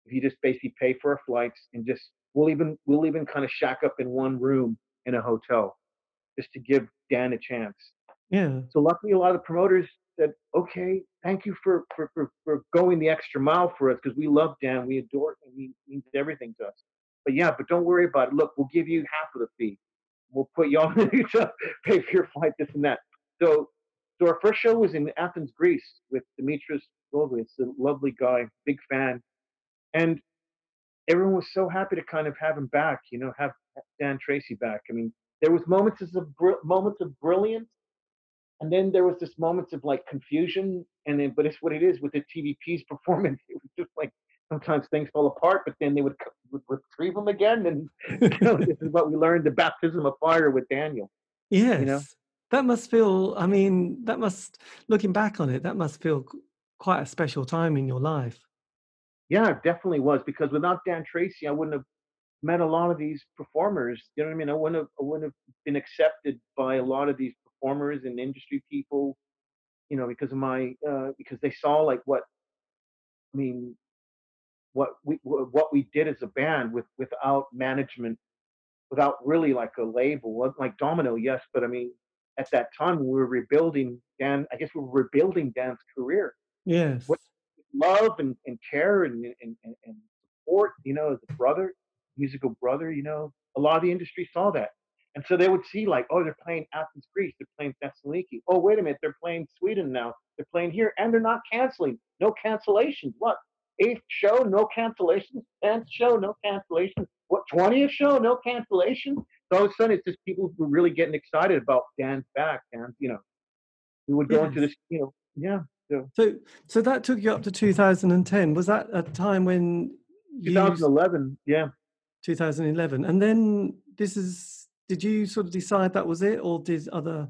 if you just basically pay for our flights and just we'll even we'll even kind of shack up in one room in a hotel just to give Dan a chance. yeah, So luckily, a lot of the promoters said, "Okay, thank you for for for, for going the extra mile for us because we love Dan, we adore him, he means everything to us. But yeah, but don't worry about it. Look, we'll give you half of the fee. We'll put you on to pay for your flight, this and that. So, so our first show was in Athens, Greece, with Dimitris Golgovits, a lovely guy, big fan, and everyone was so happy to kind of have him back. You know, have Dan Treacy back. I mean, there was moments of br- moments of brilliance, and then there was this moments of like confusion. And then, but it's what it is with the TVP's performance. It was just like sometimes things fall apart, but then they would, would retrieve them again. And you know, this is what we learned: the baptism of fire with Daniel. yes. That must feel. I mean, that must. Looking back on it, that must feel quite a special time in your life. Yeah, it definitely was because without Dan Treacy, I wouldn't have met a lot of these performers. You know what I mean? I wouldn't have, I wouldn't have been accepted by a lot of these performers and industry people. You know, because of my uh, because they saw like what I mean, what we what we did as a band with without management, without really like a label, like Domino, yes, but I mean, at that time we were rebuilding Dan. I guess we were rebuilding Dan's career Yes. what love and, and care and, and, and, and support, you know, as a brother, musical brother, you know, a lot of the industry saw that. And so they would see like, oh, they're playing Athens, Greece, they're playing Thessaloniki. Oh, wait a minute, they're playing Sweden now. They're playing here and they're not canceling. No cancellations. What? Eighth show, no cancellations. Tenth show, no cancellations. What? Twentieth show, no cancellations. So all of a sudden, it's just people who are really getting excited about Dan's back. And you know, we would go into this, you know, yeah. So So, so that took you up to 2010. Was that a time when you 2011, yeah. 2011, and then this is? Did you sort of decide that was it, or did other?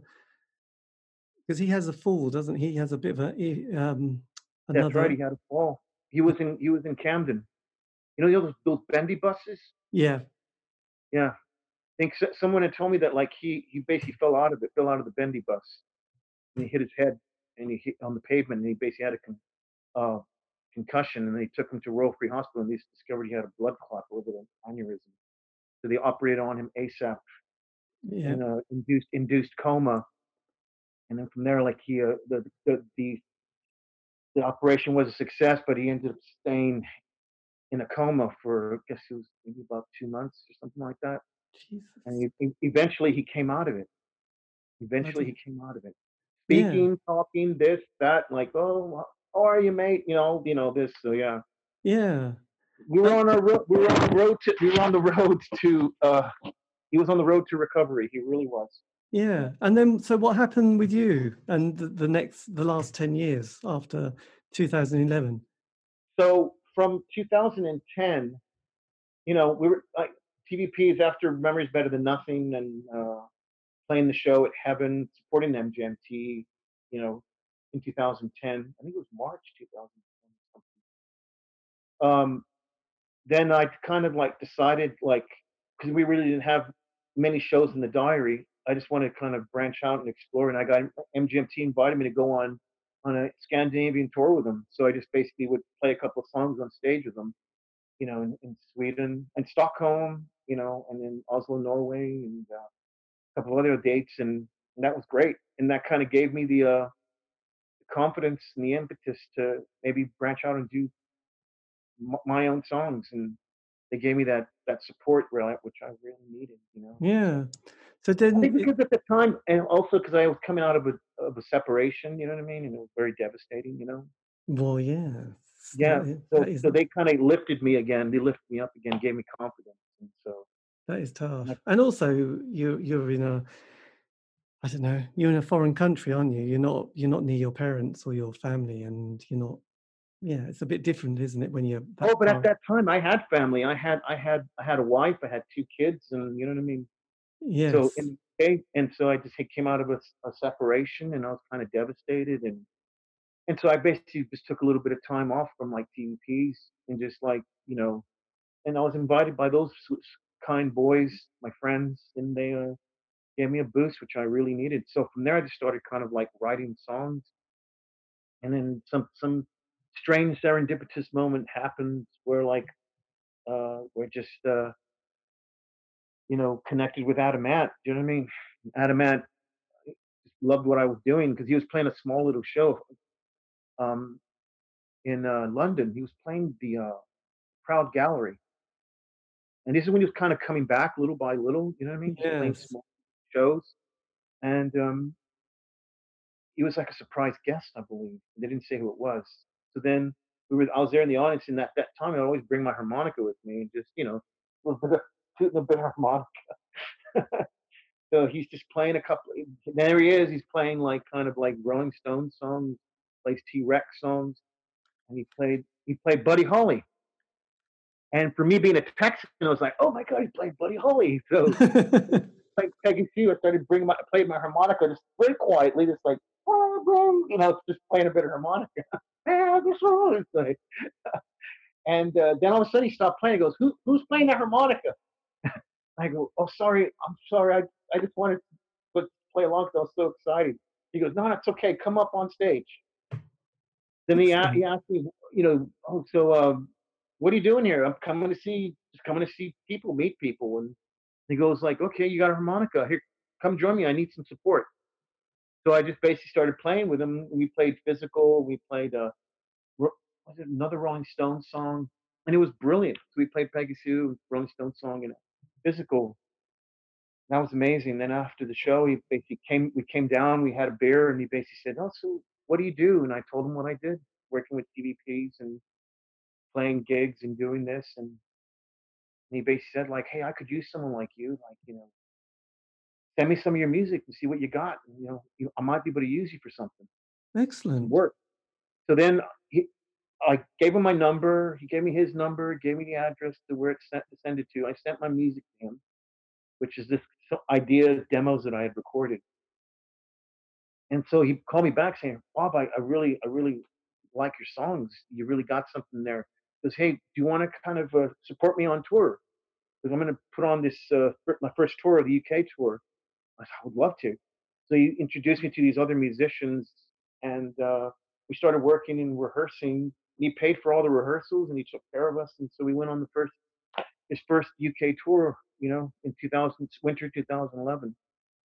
Because he has a fall, doesn't he? He has a bit of a um, That's another. right. He had a fall. He was in he was in Camden. You know those those bendy buses? Yeah. Yeah. I think someone had told me that like he he basically fell out of it, fell out of the bendy bus, and he hit his head and he hit on the pavement, and he basically had a con, uh, concussion, and they took him to Royal Free Hospital, and they discovered he had a blood clot over an aneurysm. So they operated on him ASAP Yeah. in a induced induced coma, and then from there, like he uh, the, the the the operation was a success, but he ended up staying in a coma for I guess it was maybe about two months or something like that. Jesus. And he, eventually he came out of it. Eventually he came out of it. Yeah. Speaking, talking, this, that, like, oh, how are you, mate? You know, you know this. So yeah, Yeah. we were on our road. We were on the road to. We were on the road to. uh He was on the road to recovery. He really was. Yeah. And then, so what happened with you and the, the next, the last 10 years after 2011? so from 2010, you know, we were like TVP is after Memories Better Than Nothing and uh, playing the show at Heaven, supporting MGMT, you know, in 2010. I think it was March 2010. something. Um, then I kind of like decided like because we really didn't have many shows in the diary. I just wanted to kind of branch out and explore, and I got MGMT invited me to go on on a Scandinavian tour with them. So I just basically would play a couple of songs on stage with them, you know, in, in Sweden and Stockholm, you know, and in Oslo, Norway, and uh, a couple of other dates, and, and that was great. And that kind of gave me the uh, confidence and the impetus to maybe branch out and do m- my own songs. And they gave me that that support which I really needed. You know. Yeah. So then, because at the time, and also because I was coming out of a of a separation, you know what I mean, and it was very devastating, you know. Well, yeah. Yeah. so, so they kind of lifted me again. They lifted me up again, gave me confidence, so. That is tough. And also, you you're in a I don't know, you're in a foreign country, aren't you? You're not you're not near your parents or your family, and you're not. Yeah, it's a bit different, isn't it, when you're. Oh, but far? at that time, I had family. I had I had I had a wife. I had two kids, and you know what I mean. Yes. So in, and so I just came out of a, a separation, and I was kind of devastated, and and so I basically just took a little bit of time off from like TVPs and just like you know, and I was invited by those kind boys, my friends, and they uh, gave me a boost, which I really needed. So from there, I just started kind of like writing songs, and then some some strange serendipitous moment happened where like uh, we're just uh, you know connected with Adam Ant. Do you know what I mean? Adam Ant loved what I was doing because he was playing a small little show um, in uh, London. He was playing the uh, Proud Gallery, and this is when he was kind of coming back little by little. You know what I mean? Yes. Playing small shows, and um, he was like a surprise guest, I believe. They didn't say who it was. So then we were. I was there in the audience, and that that time I always bring my harmonica with me, and just you know, a little bit of shooting a bit of harmonica. so he's just playing a couple. There he is. He's playing like kind of like Rolling Stones songs, plays T Rex songs, and he played he played Buddy Holly. And for me being a Texan, I was like, oh my god, he's playing Buddy Holly. So like Peggy Sue, I started bringing my played my harmonica just very quietly, just like you know, just playing a bit of harmonica. like, and uh, then all of a sudden he stopped playing. He goes, Who, "Who's playing the harmonica?" I go, "Oh, sorry, I'm sorry. I I just wanted to play along because I was so excited." He goes, "No, it's okay. Come up on stage." Then he, he asked me, you know, oh, so um, what are you doing here? I'm coming to see, just coming to see people, meet people. And he goes like, okay, you got a harmonica. Here, come join me. I need some support. So I just basically started playing with him. We played physical. We played uh, was it another Rolling Stones song, and it was brilliant. So we played Peggy Sue, Rolling Stones song, and physical. That was amazing. Then after the show, he basically came. We came down. We had a beer, and he basically said, "Oh, so what do you do?" And I told him what I did, working with TVPs and playing gigs and doing this. And, and he basically said, like, "Hey, I could use someone like you. Like, you know, send me some of your music and see what you got. And, you know, you, I might be able to use you for something." Excellent work. So then he, I gave him my number. He gave me his number, gave me the address to where it sent to send it to. I sent my music to him, which is this ideas, demos that I had recorded. And so he called me back saying, Bob, I, I really, I really like your songs. You really got something there. Goes, hey, do you want to kind of uh, support me on tour? Because I'm going to put on this, uh, my first tour of the UK tour. I said, I would love to. So he introduced me to these other musicians and uh, we started working and rehearsing. And He paid for all the rehearsals and he took care of us. And so we went on the first, his first UK tour, you know, in 2000, winter 2011.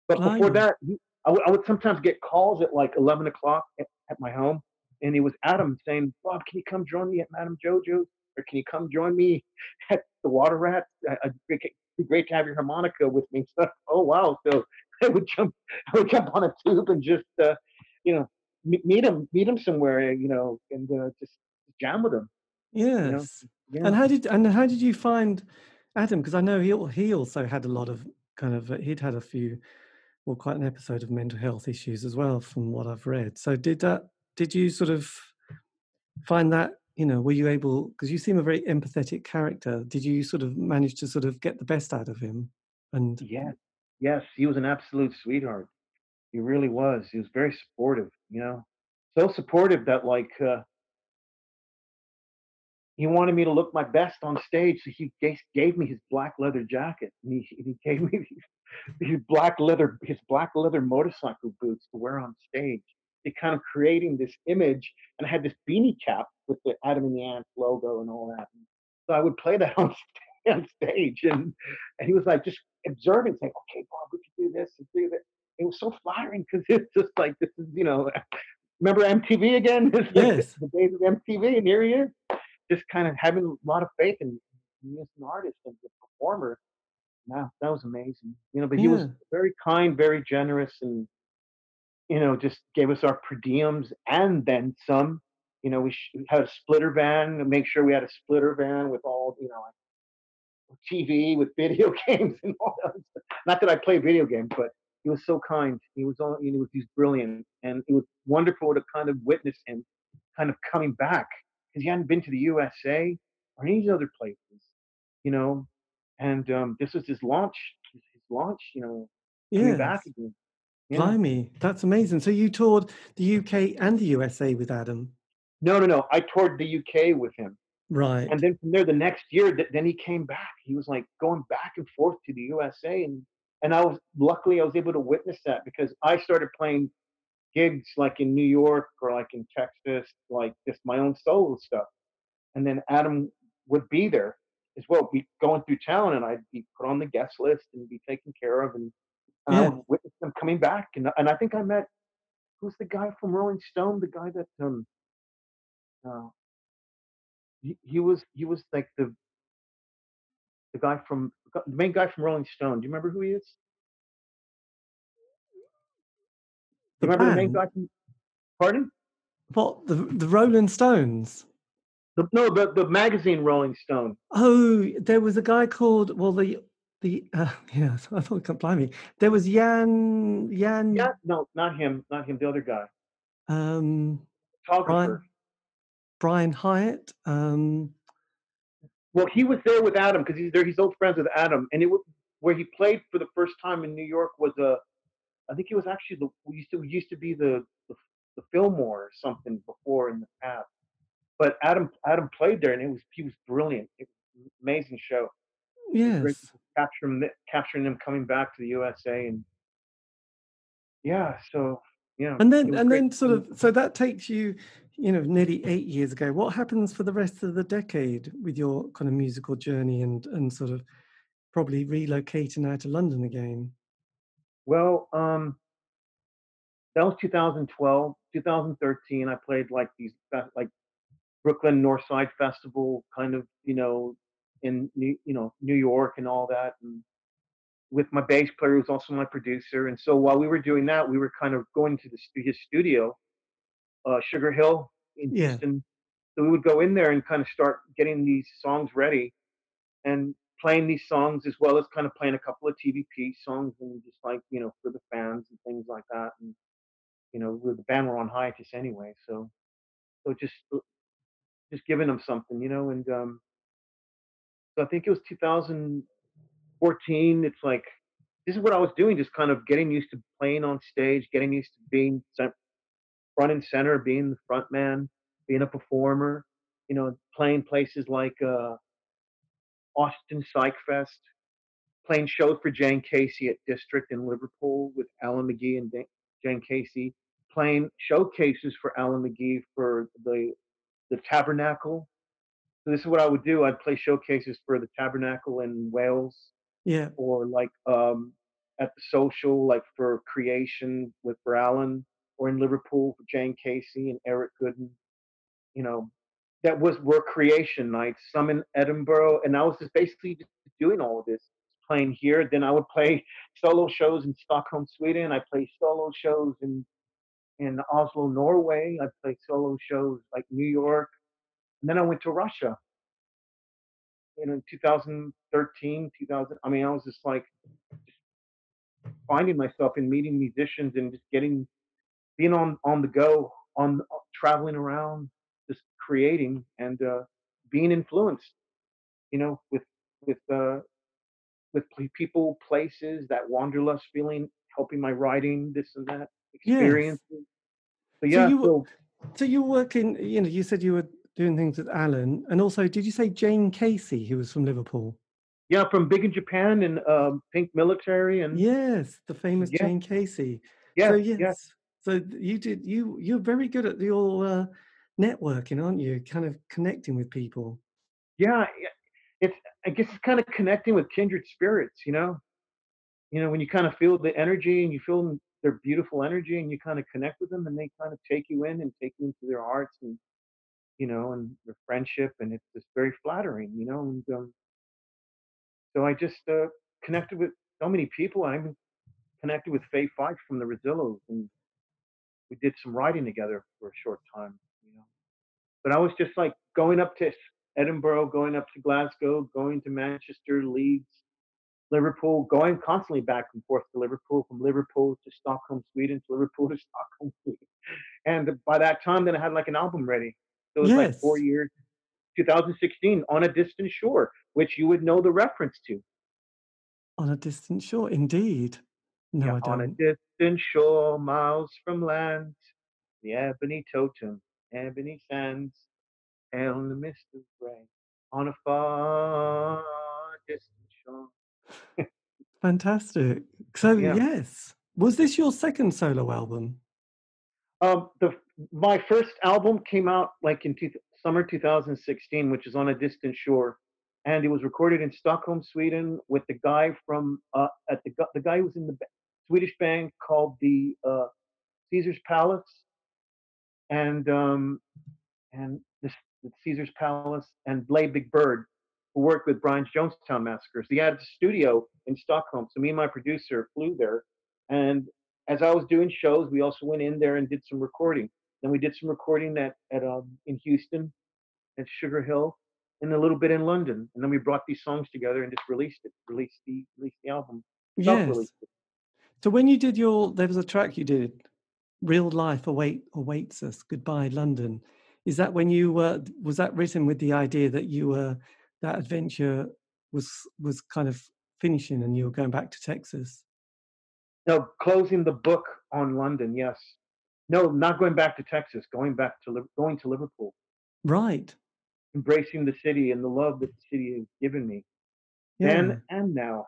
But before that, he, I, w- I would sometimes get calls at like 11 o'clock at, at, my home. And it was Adam saying, Bob, can you come join me at Madame Jojo's? Or can you come join me at the Water Rat? I, would be great to have your harmonica with me. So, oh, wow. So I would jump, I would jump on a tube and just, uh, you know, meet him, meet him somewhere, you know, and uh, just jam with him. Yes. You know? yeah. And how did and how did you find Adam? Because I know he he also had a lot of kind of he'd had a few, well, quite an episode of mental health issues as well, from what I've read. So did that? Did you sort of find that? You know, were you able? Because you seem a very empathetic character. Did you sort of manage to sort of get the best out of him? And yeah, yes, he was an absolute sweetheart. He really was. He was very supportive, you know, so supportive that like uh, he wanted me to look my best on stage. So he gave, gave me his black leather jacket, and he, he gave me these, these black leather his black leather motorcycle boots to wear on stage. He kind of creating this image, and I had this beanie cap with the Adam and the Ants logo and all that. And so I would play that on on stage, and and he was like just observing, saying, "Okay, Bob, we can do this and do that." it was so flattering because it's just like this is you know remember MTV again? This yes. the days of MTV, and here he is, just kind of having a lot of faith in me as an artist and a performer. Now that was amazing. You know, but he was very kind, very generous, and you know, just gave us our per diems and then some. You know, we, had a splitter van to make sure we had a splitter van with all, you know, TV with video games and all that. Not that I play video games, but he was so kind. He was all, you know, he was brilliant, and it was wonderful to kind of witness him kind of coming back because he hadn't been to the USA or any of these other places, you know. And um, this was his launch, his, his launch, you know, coming back again. Yeah. Blimey, that's amazing. So you toured the UK and the USA with Adam, No, no, no. I toured the UK with him. right? And then from there, the next year, th- then he came back. He was like going back and forth to the USA, and and I was luckily I was able to witness that because I started playing gigs like in New York or like in Texas, like just my own solo stuff. And then Adam would be there as well, be going through town, and I'd be put on the guest list and be taken care of, and, and I Yeah. would witness them coming back. And and I think I met who's the guy from Rolling Stone, the guy that um uh, he, he was he was like the the guy from the main guy from Rolling Stone. Do you remember who he is? The remember the main band? guy from Pardon? What the the Rolling Stones? The, no, the the magazine Rolling Stone. Oh, there was a guy called well the the uh, yeah I thought blimey. There was Jan Jan Yeah, no, not him, not him. The other guy, um. Brian Brian Hiatt. Um Well, he was there with Adam because he's there. He's old friends with Adam, and it was where he played for the first time in New York was a. I think it was actually the we used to used to be the the, the Fillmore or something before in the past. But Adam Adam played there, and it was he was brilliant. It was amazing show. It was great yes. capturing capturing them coming back to the USA, and yeah, so yeah, And then and great. then sort of so that takes you you know nearly 8 years ago. What happens for the rest of the decade with your kind of musical journey and and sort of probably relocating out to London again? Well, um, that was 2012, 2013. I played like these like Brooklyn Northside Festival, kind of you know in New, you know New York and all that, and with my bass player who's also my producer. And so while we were doing that, we were kind of going to the, his studio, uh, Sugar Hill in Yeah. Houston. So we would go in there and kind of start getting these songs ready and playing these songs as well as kind of playing a couple of TVP songs and just like you know for the fans and things like that. And you know, with the band were on hiatus anyway, so so just uh, just giving them something, you know. And um, so I think it was 2014. It's like this is what I was doing, just kind of getting used to playing on stage, getting used to being front and center, being the front man, being a performer, you know, playing places like uh, Austin Psych Fest, playing shows for Jayne Casey at District in Liverpool with Alan McGee and Jayne Casey, playing showcases for Alan McGee for the the Tabernacle. So this is what I would do. I'd play showcases for the Tabernacle in Wales, Yeah. or like um, at the Social, like for Creation with for or in Liverpool for Jayne Casey and Eric Gooden. You know, that was were creation nights. Some in Edinburgh, and I was just basically just doing all of this, playing here. Then I would play solo shows in Stockholm, Sweden. I play solo shows in in Oslo, Norway. I played solo shows like New York, and then I went to Russia. You know, in 2013, 2000. I mean, I was just like finding myself and meeting musicians and just getting being on on the go, on uh, traveling around, just creating and uh, being influenced. You know, with with uh, with people, places, that wanderlust feeling, helping my writing, this and that Yes. experiences. So So yeah, you so so you were working, you know, you said you were doing things with Alan, and also did you say Jayne Casey, who was from Liverpool? yeah, from Big in Japan and um, Pink Military and Yes, the famous yeah, Jayne Casey. yeah, So yeah, yes, so you did you you're very good at your uh, networking, aren't you? Kind of connecting with people. yeah. yeah. It's I guess it's kind of connecting with kindred spirits, you know. You know, when you kind of feel the energy and you feel their beautiful energy and you kind of connect with them and they kind of take you in and take you into their hearts and you know and their friendship and it's just very flattering, you know. And um, So I just uh, connected with so many people. I even connected with Fay Fife from the Rezillos, and we did some writing together for a short time. You know, but I was just like going up to Edinburgh, going up to Glasgow, going to Manchester, Leeds, Liverpool, going constantly back and forth to Liverpool, from Liverpool to Stockholm, Sweden, to Liverpool to Stockholm, Sweden. And by that time, then I had like an album ready. So it was yes. like four years, 2016, On a Distant Shore, which you would know the reference to. On a Distant Shore, indeed. No, yeah, I don't. On a distant shore, miles from land, the ebony totem, ebony sands, and the mist of rain on a far distant shore. Fantastic. So yeah. yes, was this your second solo album? Um, the my first album came out like in two, summer 2016, which is on a distant shore, and it was recorded in Stockholm, Sweden, with the guy from uh, at the the guy who was in the Swedish band called the uh, Caesar's Palace, and um, and the, the Caesar's Palace and Blade Big Bird who worked with Brian's Jonestown Massacres. He had a studio in Stockholm. So me and my producer flew there. And as I was doing shows, we also went in there and did some recording. Then we did some recording at, at um, in Houston, at Sugar Hill, and a little bit in London. And then we brought these songs together and just released it, released the released the album. Yes. So when you did your, there was a track you did, "Real Life Await Awaits Us." Goodbye, London. Is that when you were? Was that written with the idea that you were that adventure was was kind of finishing and you were going back to Texas? No, closing the book on London. Yes. No, not going back to Texas. Going back to going to Liverpool. Right. Embracing the city and the love that the city has given me. Yeah. Then and now.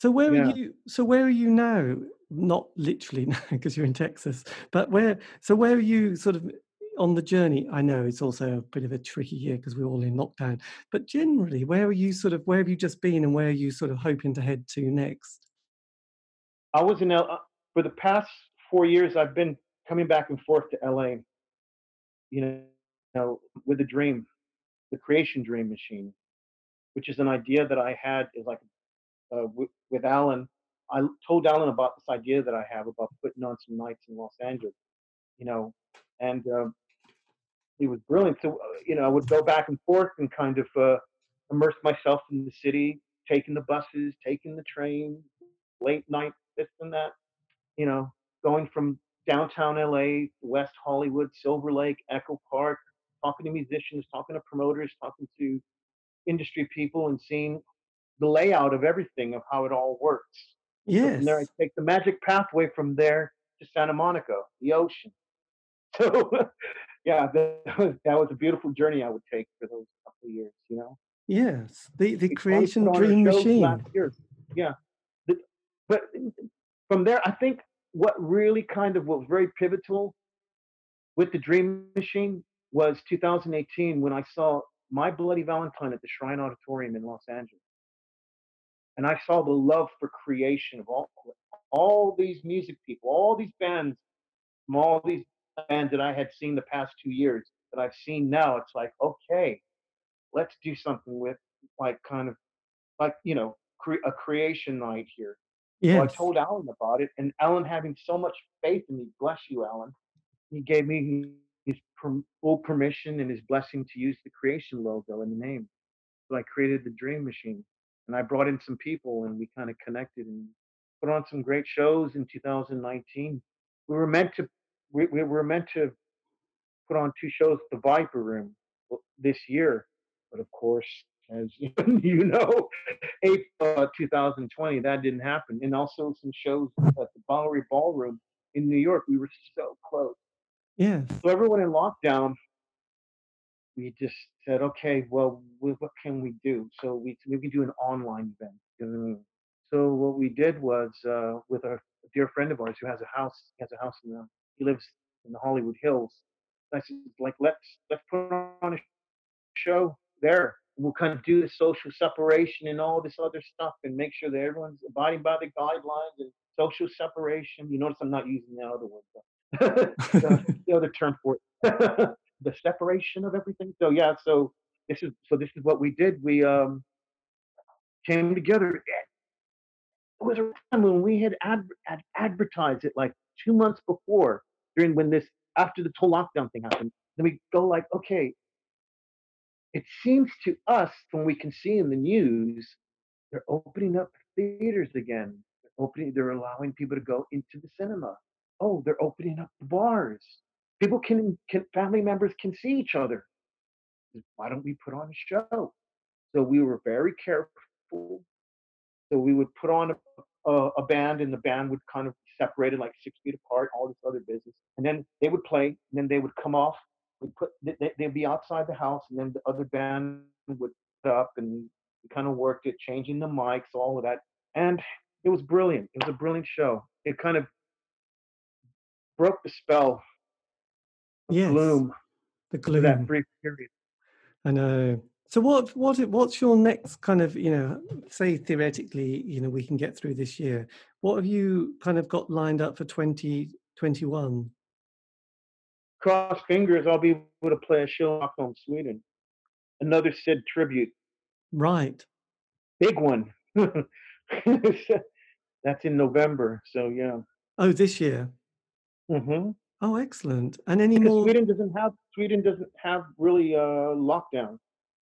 So where yeah. are you? So where are you now? Not literally now because you're in Texas, but where? So where are you? Sort of on the journey, I know it's also a bit of a tricky year because we're all in lockdown. But generally, where are you sort of where have you just been, and where are you sort of hoping to head to next? I was in L- uh, for the past four years. I've been coming back and forth to LA. You know, you know with a dream, the creation dream machine, which is an idea that I had is like uh, w- with Alan. I told Alan about this idea that I have about putting on some nights in Los Angeles. You know, and um, he was brilliant. So, uh, you know, I would go back and forth and kind of uh, immerse myself in the city, taking the buses, taking the train, late night, this and that, you know, going from downtown LA, West Hollywood, Silver Lake, Echo Park, talking to musicians, talking to promoters, talking to industry people, and seeing the layout of everything of how it all works. Yes. So from there, I take the magic pathway from there to Santa Monica, the ocean. So yeah, that was, that was a beautiful journey I would take for those couple of years, you know. Yes, the the creation dream machine. Yeah, the, but from there, I think what really kind of was very pivotal with the dream machine was 2018 when I saw My Bloody Valentine at the Shrine Auditorium in Los Angeles, and I saw the love for creation of all all these music people, all these bands from all these bands that I had seen the past two years that I've seen now, it's like, okay, let's do something with like kind of like, you know, cre- a creation night here. Yeah. So I told Alan about it, and Alan having so much faith in me, bless you, Alan. He gave me his full permission and his blessing to use the creation logo and the name. So I created the Dream Machine, and I brought in some people, and we kind of connected and put on some great shows in 2019. We were meant to we, we were meant to put on two shows the Viper Room this year, but of course, as you know, April uh, 2020, that didn't happen. And also some shows at the Bowery Ballroom in New York. We were so close. Yeah. So everyone in lockdown, we just said, okay, well, what can we do? So we we can do an online event. You know I mean? So what we did was uh, with a dear friend of ours who has a house, he has a house in the he lives in the Hollywood Hills. I said, like, let's let's put on a show there. We'll kind of do the social separation and all this other stuff, and make sure that everyone's abiding by the guidelines and social separation. You notice I'm not using the other word, the, the other term for it, the separation of everything. So yeah, so this is so this is what we did. We um came together. It was a time when we had, ad, had advertised it like two months before, during when this after the whole lockdown thing happened. Then we go like, okay, it seems to us when we can see in the news, they're opening up theaters again. They're opening, they're allowing people to go into the cinema. Oh, they're opening up the bars. People can, can family members can see each other. Why don't we put on a show? So we were very careful. So we would put on a, a, a band, and the band would kind of separated like six feet apart, all this other business. And then they would play, and then they would come off. We put they, they'd be outside the house, and then the other band would up, and we kind of worked it, changing the mics, all of that, and it was brilliant. It was a brilliant show. It kind of broke the spell of Yes, gloom the for that gloom. brief period. I know. So what what what's your next kind of you know say theoretically you know we can get through this year. What have you kind of got lined up for 2021? Cross fingers, I'll be able to play a show in Stockholm, Sweden. Another Syd tribute, Right. big one. That's in November, so yeah. Oh, this year. hmm Oh, excellent. And any Because more? Sweden doesn't have Sweden doesn't have really uh lockdown.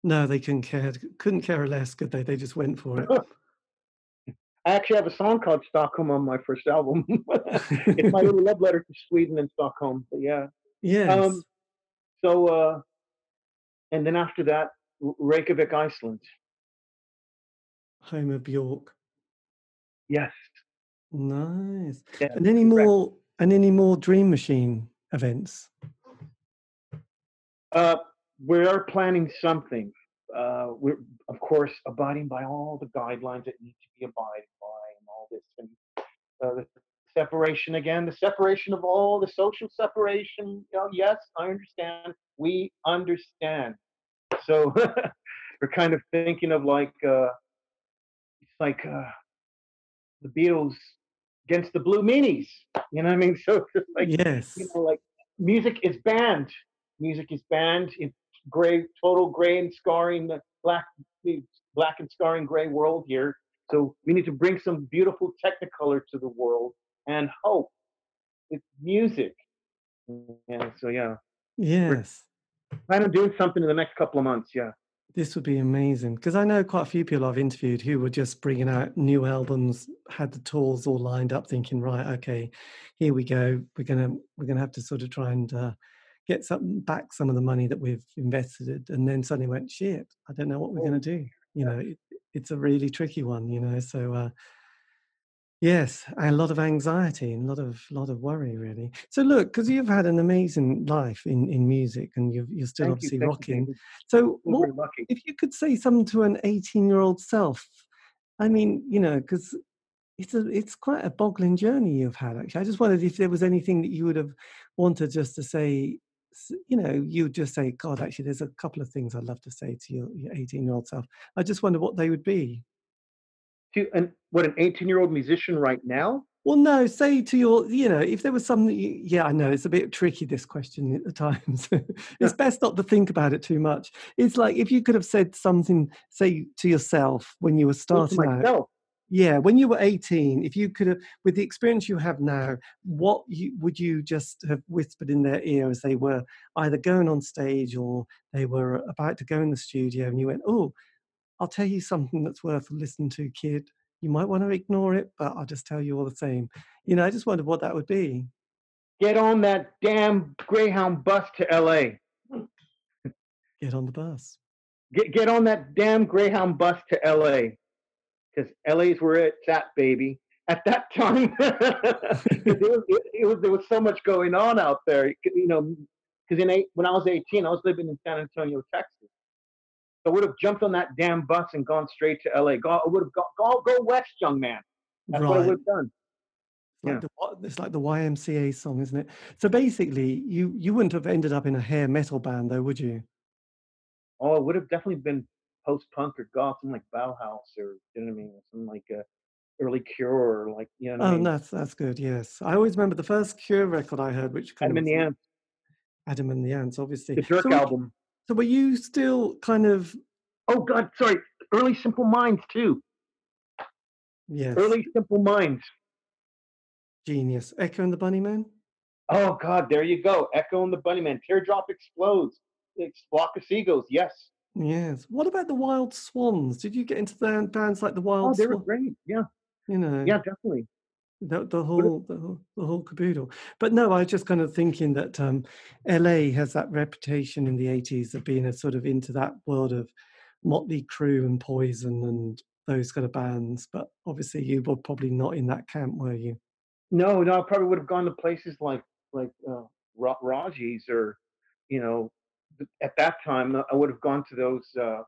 No, they couldn't care. Couldn't care less, could they? They just went for it. I actually have a song called Stockholm on my first album. it's my little love letter to Sweden and Stockholm. But yeah. Yes. Um, so uh, and then after that, Reykjavik, Iceland. Home of Bjork. Yes. Nice. Yeah. And any correct. more? And any more Dream Machine events? Uh, we are planning something. Uh, we're of course abiding by all the guidelines that need to be abided by, and all this, and uh, the separation again, the separation of all the social separation. You know, yes, I understand. We understand. So we're kind of thinking of like uh, it's like uh, the Beatles against the Blue Meanies. You know what I mean? So just like yes. you know, like music is banned. Music is banned. It's gray, total gray and scarring the black, the black and scarring gray world here. So we need to bring some beautiful technicolor to the world and hope. It's music. Yeah. So yeah, Yes. plan on doing something in the next couple of months. Yeah. This would be amazing because I know quite a few people I've interviewed who were just bringing out new albums, had the tours all lined up, thinking, right, okay, here we go. We're gonna we're gonna have to sort of try and uh, get some back some of the money that we've invested, and then suddenly went, shit, I don't know what we're Oh, gonna do. You know, it, it's a really tricky one. You know, so uh, yes, and a lot of anxiety and a lot of lot of worry, really. So look, because you've had an amazing life in in music, and you've, you're still Thank obviously you, rocking. David. So what if you could say something to an 18 year old self i mean you know because it's a it's quite a boggling journey you've had actually i just wondered if there was anything that you would have wanted just to say you know you just say god actually there's a couple of things i'd love to say to your, your 18 year old self i just wonder what they would be To and what an 18 year old musician right now. well no say to your you know if there was something you, yeah i know it's a bit tricky this question at the times Yeah. it's best not to think about it too much it's like if you could have said something say to yourself when you were starting out. Yeah, when you were 18, if you could have, with the experience you have now, what you, would you just have whispered in their ear as they were either going on stage or they were about to go in the studio and you went, Oh, I'll tell you something that's worth listening to, kid. You might want to ignore it, but I'll just tell you all the same. You know, I just wondered what that would be. Get on that damn Greyhound bus to LA. Get on the bus. Get get on that damn Greyhound bus to LA. Because LA's where it's at, baby. At that time, it, was, it, it was there was so much going on out there. You you know, because in eight, when I was 18, I was living in San Antonio, Texas. I would have jumped on that damn bus and gone straight to LA. Go, I would have gone, go, go west, young man. That's what I would have done. It's like, Yeah. the, it's like the YMCA song, isn't it? So basically, you you wouldn't have ended up in a hair metal band, though, would you? Oh, it would have definitely been post punk or goth, something like Bauhaus or you know what I mean, something like uh, early Cure or like you know what I Oh, mean. that's that's good. Yes, I always remember the first Cure record I heard, which kind Adam of and the Ants, Adam and the Ants, obviously. the Dirk so, album. So were you still kind of Oh God, sorry, early Simple Minds too. Yes. Early Simple Minds. Genius. Echo and the Bunnymen? Oh God, there you go. Echo and the Bunnymen. Teardrop explodes. It's flock of seagulls. Yes. Yes. What about the Wild Swans? Did you get into the bands like the Oh, Wild they were great. Yeah. You know, Yeah, definitely. The, the whole the whole the whole caboodle. But no, I was just kind of thinking that um, LA has that reputation in the eighties of being a sort of into that world of Motley Crue and Poison and those kind of bands. But obviously, you were probably not in that camp, were you? No, no, I probably would have gone to places like like uh, Raji's or, you know, at that time uh, I would have gone to those uh,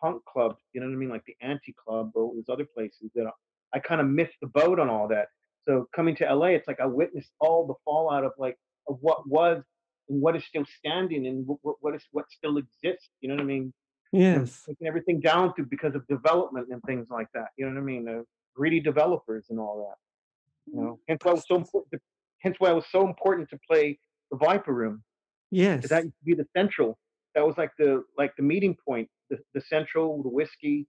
punk clubs. You know what I mean, like the Anti Club or those other places that I, I kind of missed the boat on all that. So coming to LA, it's like I witnessed all the fallout of like of what was and what is still standing and what, what, is what still exists. You know what I mean? Yes. taking everything down to because of development and things like that. You know what I mean? Uh, greedy developers and all that. You know, hence why it was so important. To, hence why it was so important to play the Viper Room. Yes. That used to be the central. That was like the like the meeting point, the, the central, the Whisky,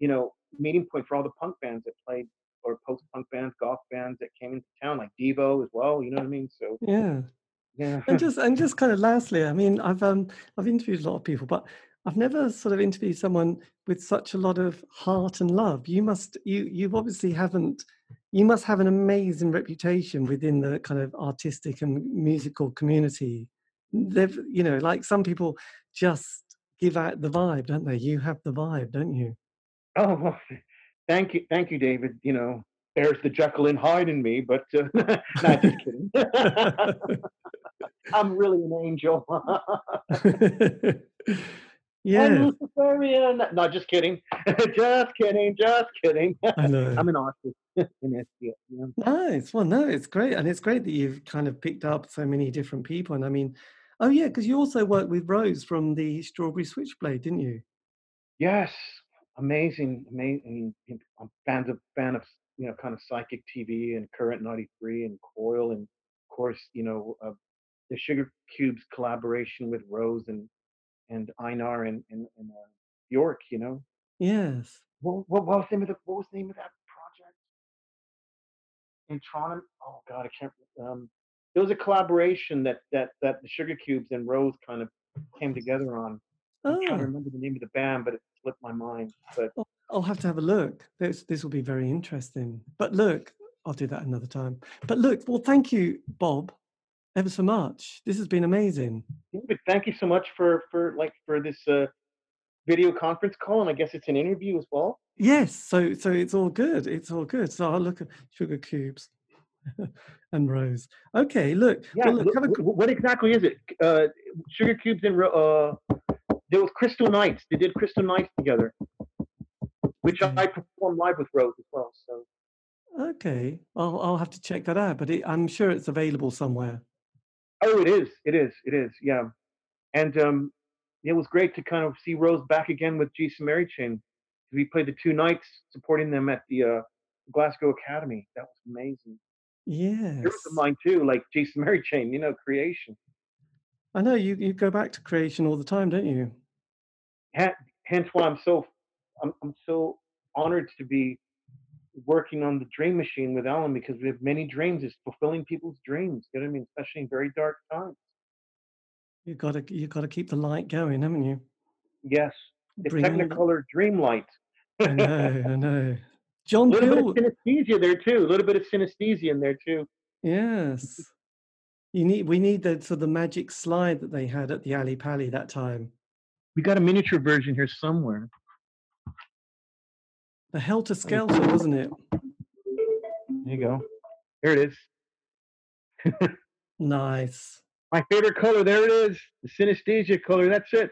you know, meeting point for all the punk bands that played or post punk bands, goth bands that came into town, like Devo as well. You know what I mean? So Yeah. yeah, And just and just kind of lastly, I mean, I've um I've interviewed a lot of people, but I've never sort of interviewed someone with such a lot of heart and love. You must you you obviously haven't you must have an amazing reputation within the kind of artistic and musical community. They've you know, like some people just give out the vibe, don't they? You have the vibe, don't you? Oh, well, thank you, thank you, David. You know, there's the Jekyll and Hyde in me, but uh, not just kidding. I'm really an angel. I'm yeah, Luciferian. No, just kidding. just kidding. Just kidding. I know. I'm an artist. in it, yeah, yeah. Nice. Well, no, it's great, and it's great that you've kind of picked up so many different people. And I mean, oh yeah, because you also worked with Rose from the Strawberry Switchblade, didn't you? Yes, amazing, amazing. I'm fans of fan of you know kind of psychic TV and Current 93 and Coil and of course you know uh, the Sugar Cubes collaboration with Rose and and Einar and and, and uh, Björk. You know Yes. what, what what was the name of the what was the name of that project? Intronim. Oh God, I can't. Um, it was a collaboration that that that the Sugar Cubes and Rose kind of came together on. I'm trying to Oh, remember the name of the band, but it slipped my mind. But I'll I'll have to have a look. This this will be very interesting. But look, I'll do that another time. But look, well, thank you, Bob, ever so much. This has been amazing. David, thank you so much for for like for this uh, video conference call, and I guess it's an interview as well. Yes, so so it's all good. It's all good. So I'll look at sugar cubes and Rose. Okay, look. Yeah. Well, look, have a what exactly is it? Uh, Sugar Cubes and Ro- uh, there was Crystal Nights. They did Crystal Nights together, which Okay. I performed live with Rose as well. So Okay, I'll I'll have to check that out, but it, I'm sure it's available somewhere. oh, it is, it is, it is. Yeah, and um, it was great to kind of see Rose back again with Jesus and Mary Chain. We played the two nights supporting them at the uh, Glasgow Academy. That was amazing. Heroes Yes, of mine too, like Jesus and Mary Chain. You know, Creation. I know you you go back to creation all the time, don't you? Hence why I'm so I'm, I'm so honored to be working on the Dream Machine with Alan because we have many dreams. It's fulfilling people's dreams. You know what I mean? Especially in very dark times. You got to you got to keep the light going, haven't you? Yes, the the- Technicolor Dream Light. I know, I know. John A little bit Peel, of synesthesia there too. A little bit of synesthesia in there too. yes. You need we need the so the magic slide that they had at the Ally Pally that time. We got a miniature version here somewhere. The Helter Skelter, wasn't it? There you go. Here it is. Nice. My favorite color. There it is. The synesthesia color. That's it.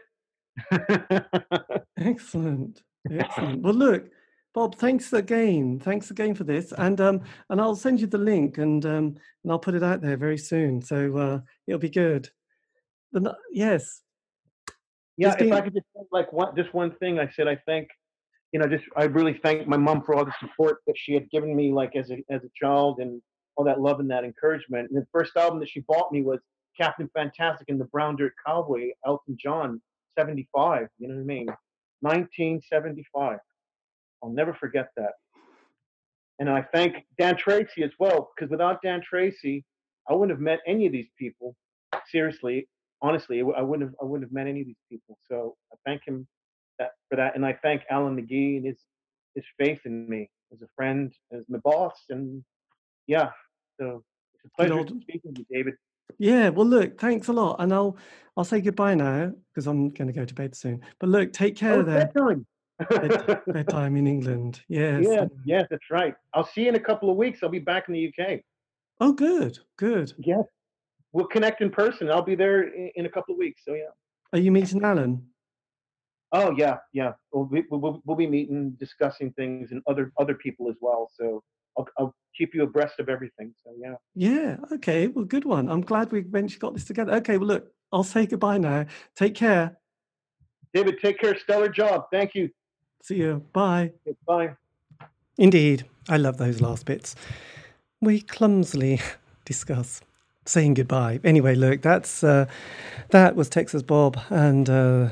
Excellent. Excellent. Well, look, Bob, thanks again. Thanks again for this, and um, and I'll send you the link, and um, and I'll put it out there very soon. So uh, it'll be good. The, yes. Yeah, if I could just say, like one just one thing, I said I thank, you know, just I really thank my mom for all the support that she had given me, like as a as a child, and all that love and that encouragement. And the first album that she bought me was Captain Fantastic and the Brown Dirt Cowboy, Elton John, seventy five. You know what I mean? Nineteen seventy five. I'll never forget that. And I thank Dan Treacy as well, because without Dan Treacy, I wouldn't have met any of these people. Seriously, honestly, I wouldn't have I wouldn't have met any of these people. So I thank him that, for that, and I thank Alan McGee and his his faith in me as a friend, as my boss, and yeah. So it's a pleasure speaking to you, David. Yeah, well, look, thanks a lot, and I'll I'll say goodbye now because I'm going to go to bed soon. But look, take care oh, there. Bedtime. Bed, bedtime in England. Yes. Yeah, yes, that's right. I'll see you in a couple of weeks. I'll be back in the UK. Oh, good, good. Yes, we'll connect in person. I'll be there in, in a couple of weeks. So yeah. Are you meeting Alan? Oh yeah, yeah. We'll be, we'll, we'll be meeting, discussing things, and other other people as well. So I'll, I'll keep you abreast of everything. So yeah. Yeah. Okay. Well, good one. I'm glad we eventually got this together. Okay. Well, look, I'll say goodbye now. Take care. David, take care. Stellar job. Thank you. See you. Bye. Bye. Indeed. I love those last bits. We clumsily discuss saying goodbye. Anyway, look, that's uh, that was Texas Bob, and uh,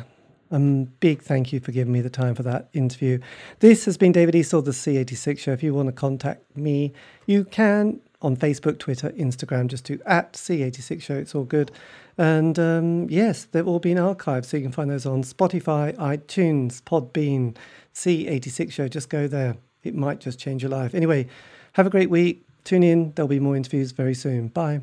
a big thank you for giving me the time for that interview. This has been David Eastaugh, the C86 Show. If you want to contact me, you can on Facebook, Twitter, Instagram. Just do at C86 Show. It's all good. And um, yes, they've all been archived, so you can find those on Spotify, iTunes, Podbean, C86 Show. Just go there. It might just change your life. Anyway, have a great week. Tune in. There'll be more interviews very soon. Bye.